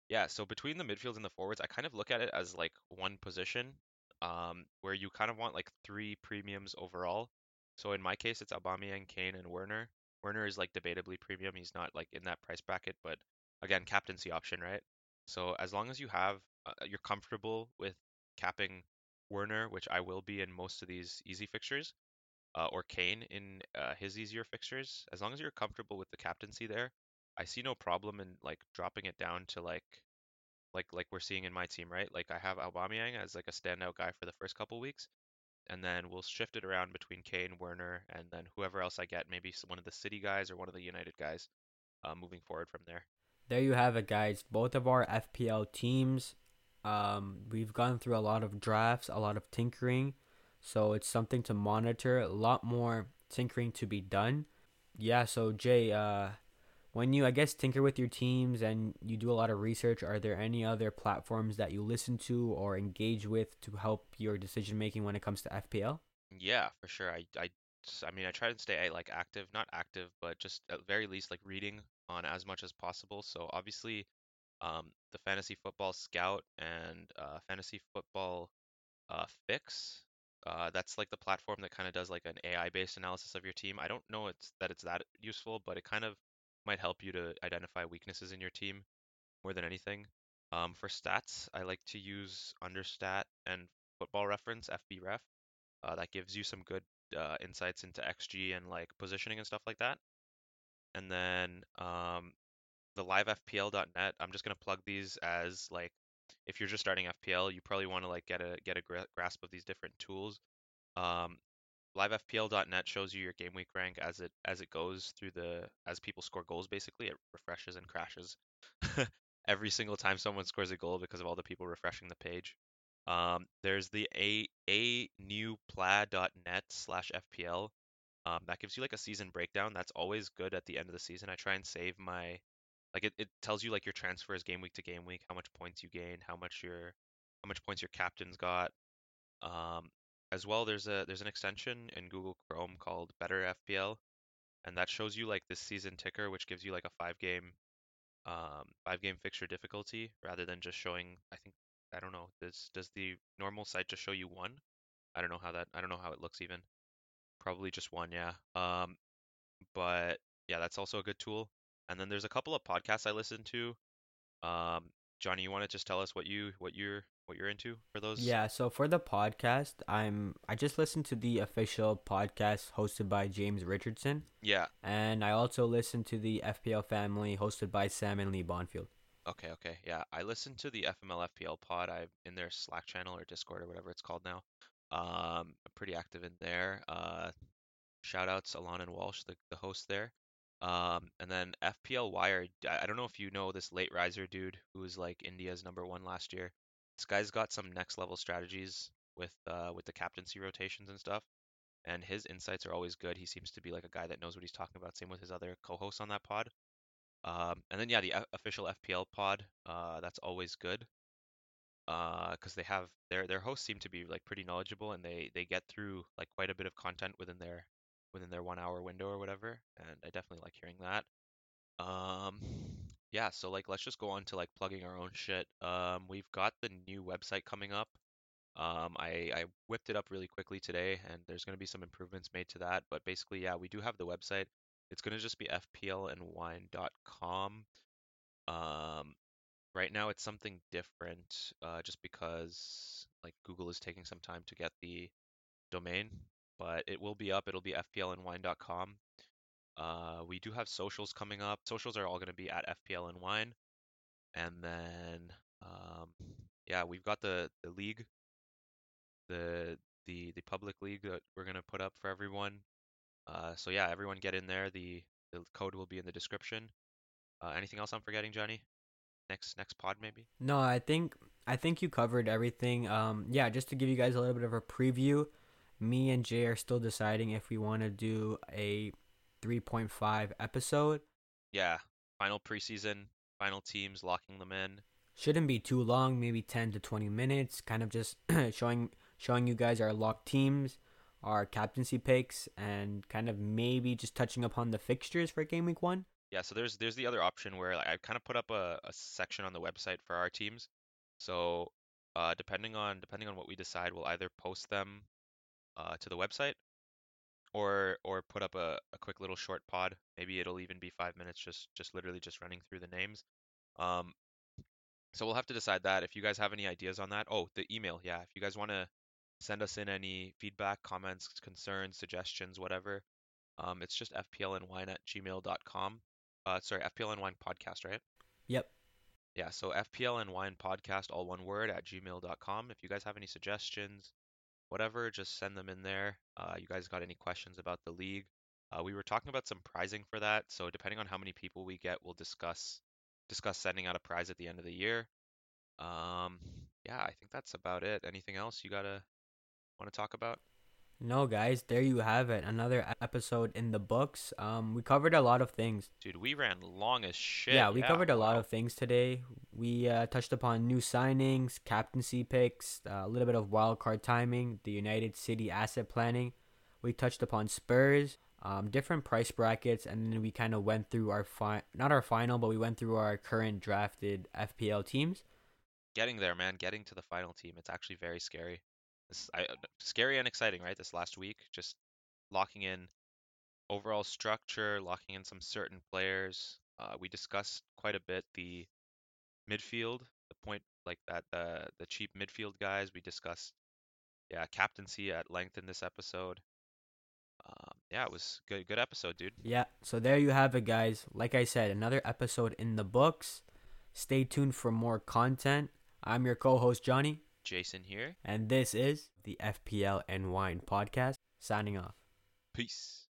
yeah. So between the midfields and the forwards, I kind of look at it as like one position, um, where you kind of want like three premiums overall. So in my case, it's Aubameyang, Kane, and Werner. Werner is like debatably premium. He's not like in that price bracket, but again, captaincy option, right? So as long as you have, uh, you're comfortable with capping Werner, which I will be in most of these easy fixtures uh, or Kane in uh, his easier fixtures, as long as you're comfortable with the captaincy there, I see no problem in like dropping it down to like like like we're seeing in my team, right? Like I have Aubameyang as like a standout guy for the first couple weeks, and then we'll shift it around between Kane, Werner, and then whoever else I get, maybe one of the City guys or one of the United guys, uh, moving forward from there. There you have it, guys. Both of our FPL teams. Um, we've gone through a lot of drafts, a lot of tinkering. So it's something to monitor. A lot more tinkering to be done. Yeah. So Jay, uh, when you I guess tinker with your teams and you do a lot of research, are there any other platforms that you listen to or engage with to help your decision making when it comes to FPL? Yeah, for sure. I, I, I mean, I try to stay like active, not active, but just at very least like reading on as much as possible. So obviously, um, the Fantasy Football Scout and uh, Fantasy Football uh, Fix. Uh, that's like the platform that kind of does like an AI-based analysis of your team. I don't know it's that it's that useful, but it kind of might help you to identify weaknesses in your team more than anything. Um, for stats, I like to use Understat and Football Reference, FBref. Uh, that gives you some good uh, insights into XG and like positioning and stuff like that. And then um, the livefpl.net, I'm just gonna plug these as like if you're just starting FPL, you probably want to like get a get a gra- grasp of these different tools. Um, livefpl.net shows you your game week rank as it as it goes through the as people score goals. Basically, it refreshes and crashes every single time someone scores a goal because of all the people refreshing the page. Um, there's the a a new pla.net slash FPL. Um, that gives you like a season breakdown. That's always good at the end of the season. I try and save my like it, it tells you like your transfers game week to game week, how much points you gain, how much your how much points your captain's got. Um, as well, there's a there's an extension in Google Chrome called Better FPL, and that shows you like this season ticker, which gives you like a five game um, five game fixture difficulty rather than just showing. I think I don't know. Does does the normal site just show you one? I don't know how that. I don't know how it looks even. Probably just one, yeah. Um, but yeah, that's also a good tool. and then there's a couple of podcasts I listen to. Um, Johnny, you want to just tell us what you what you're what you're into for those? Yeah, so for the podcast, I'm I just listened to the official podcast hosted by James Richardson, Yeah. and I also listened to the FPL family hosted by Sam and Lee Bonfield. Okay. Okay. Yeah. I listened to the FML FPL pod. I'm in their Slack channel or Discord or whatever it's called now. Um, I'm pretty active in there. Uh, shout outs Alon and Walsh, the, the host there. Um, and then FPL Wired. I, I don't know if you know this late riser dude who was like India's number one last year. This guy's got some next level strategies with uh with the captaincy rotations and stuff. And his insights are always good. He seems to be like a guy that knows what he's talking about. Same with his other co-hosts on that pod. Um, and then yeah, the F- official FPL pod. Uh, that's always good. Uh, because they have their their hosts seem to be like pretty knowledgeable and they they get through like quite a bit of content within their within their one hour window or whatever. And I definitely like hearing that. Um, yeah, so like let's just go on to like plugging our own shit. Um, we've got the new website coming up. Um, I I whipped it up really quickly today, and there's going to be some improvements made to that. But basically, yeah, we do have the website. It's going to just be fplandwine.com. Um, right now it's something different, uh, just because like Google is taking some time to get the domain, but it will be up. It'll be fplandwine.com. Uh, we do have socials coming up. Socials are all going to be at FPL and Wine, and then um, yeah, we've got the the league, the the the public league that we're going to put up for everyone. Uh, so yeah, everyone get in there. The the code will be in the description. Uh, anything else I'm forgetting, Johnny? Next next pod maybe? No, I think I think you covered everything. Um, yeah, just to give you guys a little bit of a preview, me and Jay are still deciding if we want to do a 3.5 episode. Yeah, final preseason, final teams, locking them in. Shouldn't be too long, maybe 10 to 20 minutes, kind of just showing showing you guys our locked teams, our captaincy picks, and kind of maybe just touching upon the fixtures for game week one. Yeah, so there's there's the other option where like, I kind of put up a, a section on the website for our teams. So uh, depending on depending on what we decide, we'll either post them uh, to the website or or put up a, a quick little short pod. Maybe it'll even be five minutes, just just literally just running through the names. Um, so we'll have to decide that. If you guys have any ideas on that, oh, the email, yeah. If you guys want to send us in any feedback, comments, concerns, suggestions, whatever, um, it's just fplnwine at gmail.com. Uh, sorry, fplnwine podcast, right? Yep. Yeah, so fplnwine podcast, all one word, at gmail.com. If you guys have any suggestions, whatever, just send them in there. Uh, you guys got any questions about the league? Uh, we were talking about some prizing for that, so depending on how many people we get, we'll discuss discuss sending out a prize at the end of the year. Um, yeah, I think that's about it. Anything else you gotta want to talk about? No, guys, there you have it. Another episode in the books. Um, we covered a lot of things. Dude, we ran long as shit. Yeah, we covered a lot of things today. We uh, touched upon new signings, captaincy picks, uh, a little bit of wild card timing, the United City asset planning. We touched upon Spurs, um, different price brackets, and then we kind of went through our fi- not our final, but we went through our current drafted FPL teams. Getting there, man. Getting to the final team. It's actually very scary. This, I, scary and exciting, right? This last week, just locking in overall structure, locking in some certain players. Uh, we discussed quite a bit the midfield, the point like that, the the cheap midfield guys. We discussed, yeah, captaincy at length in this episode. Um, yeah, it was good. Good episode, dude. Yeah, so there you have it, guys. Like I said, another episode in the books. Stay tuned for more content. I'm your co host, Johnny, Jason here. and this is the FPL and Wine podcast. Signing off. Peace.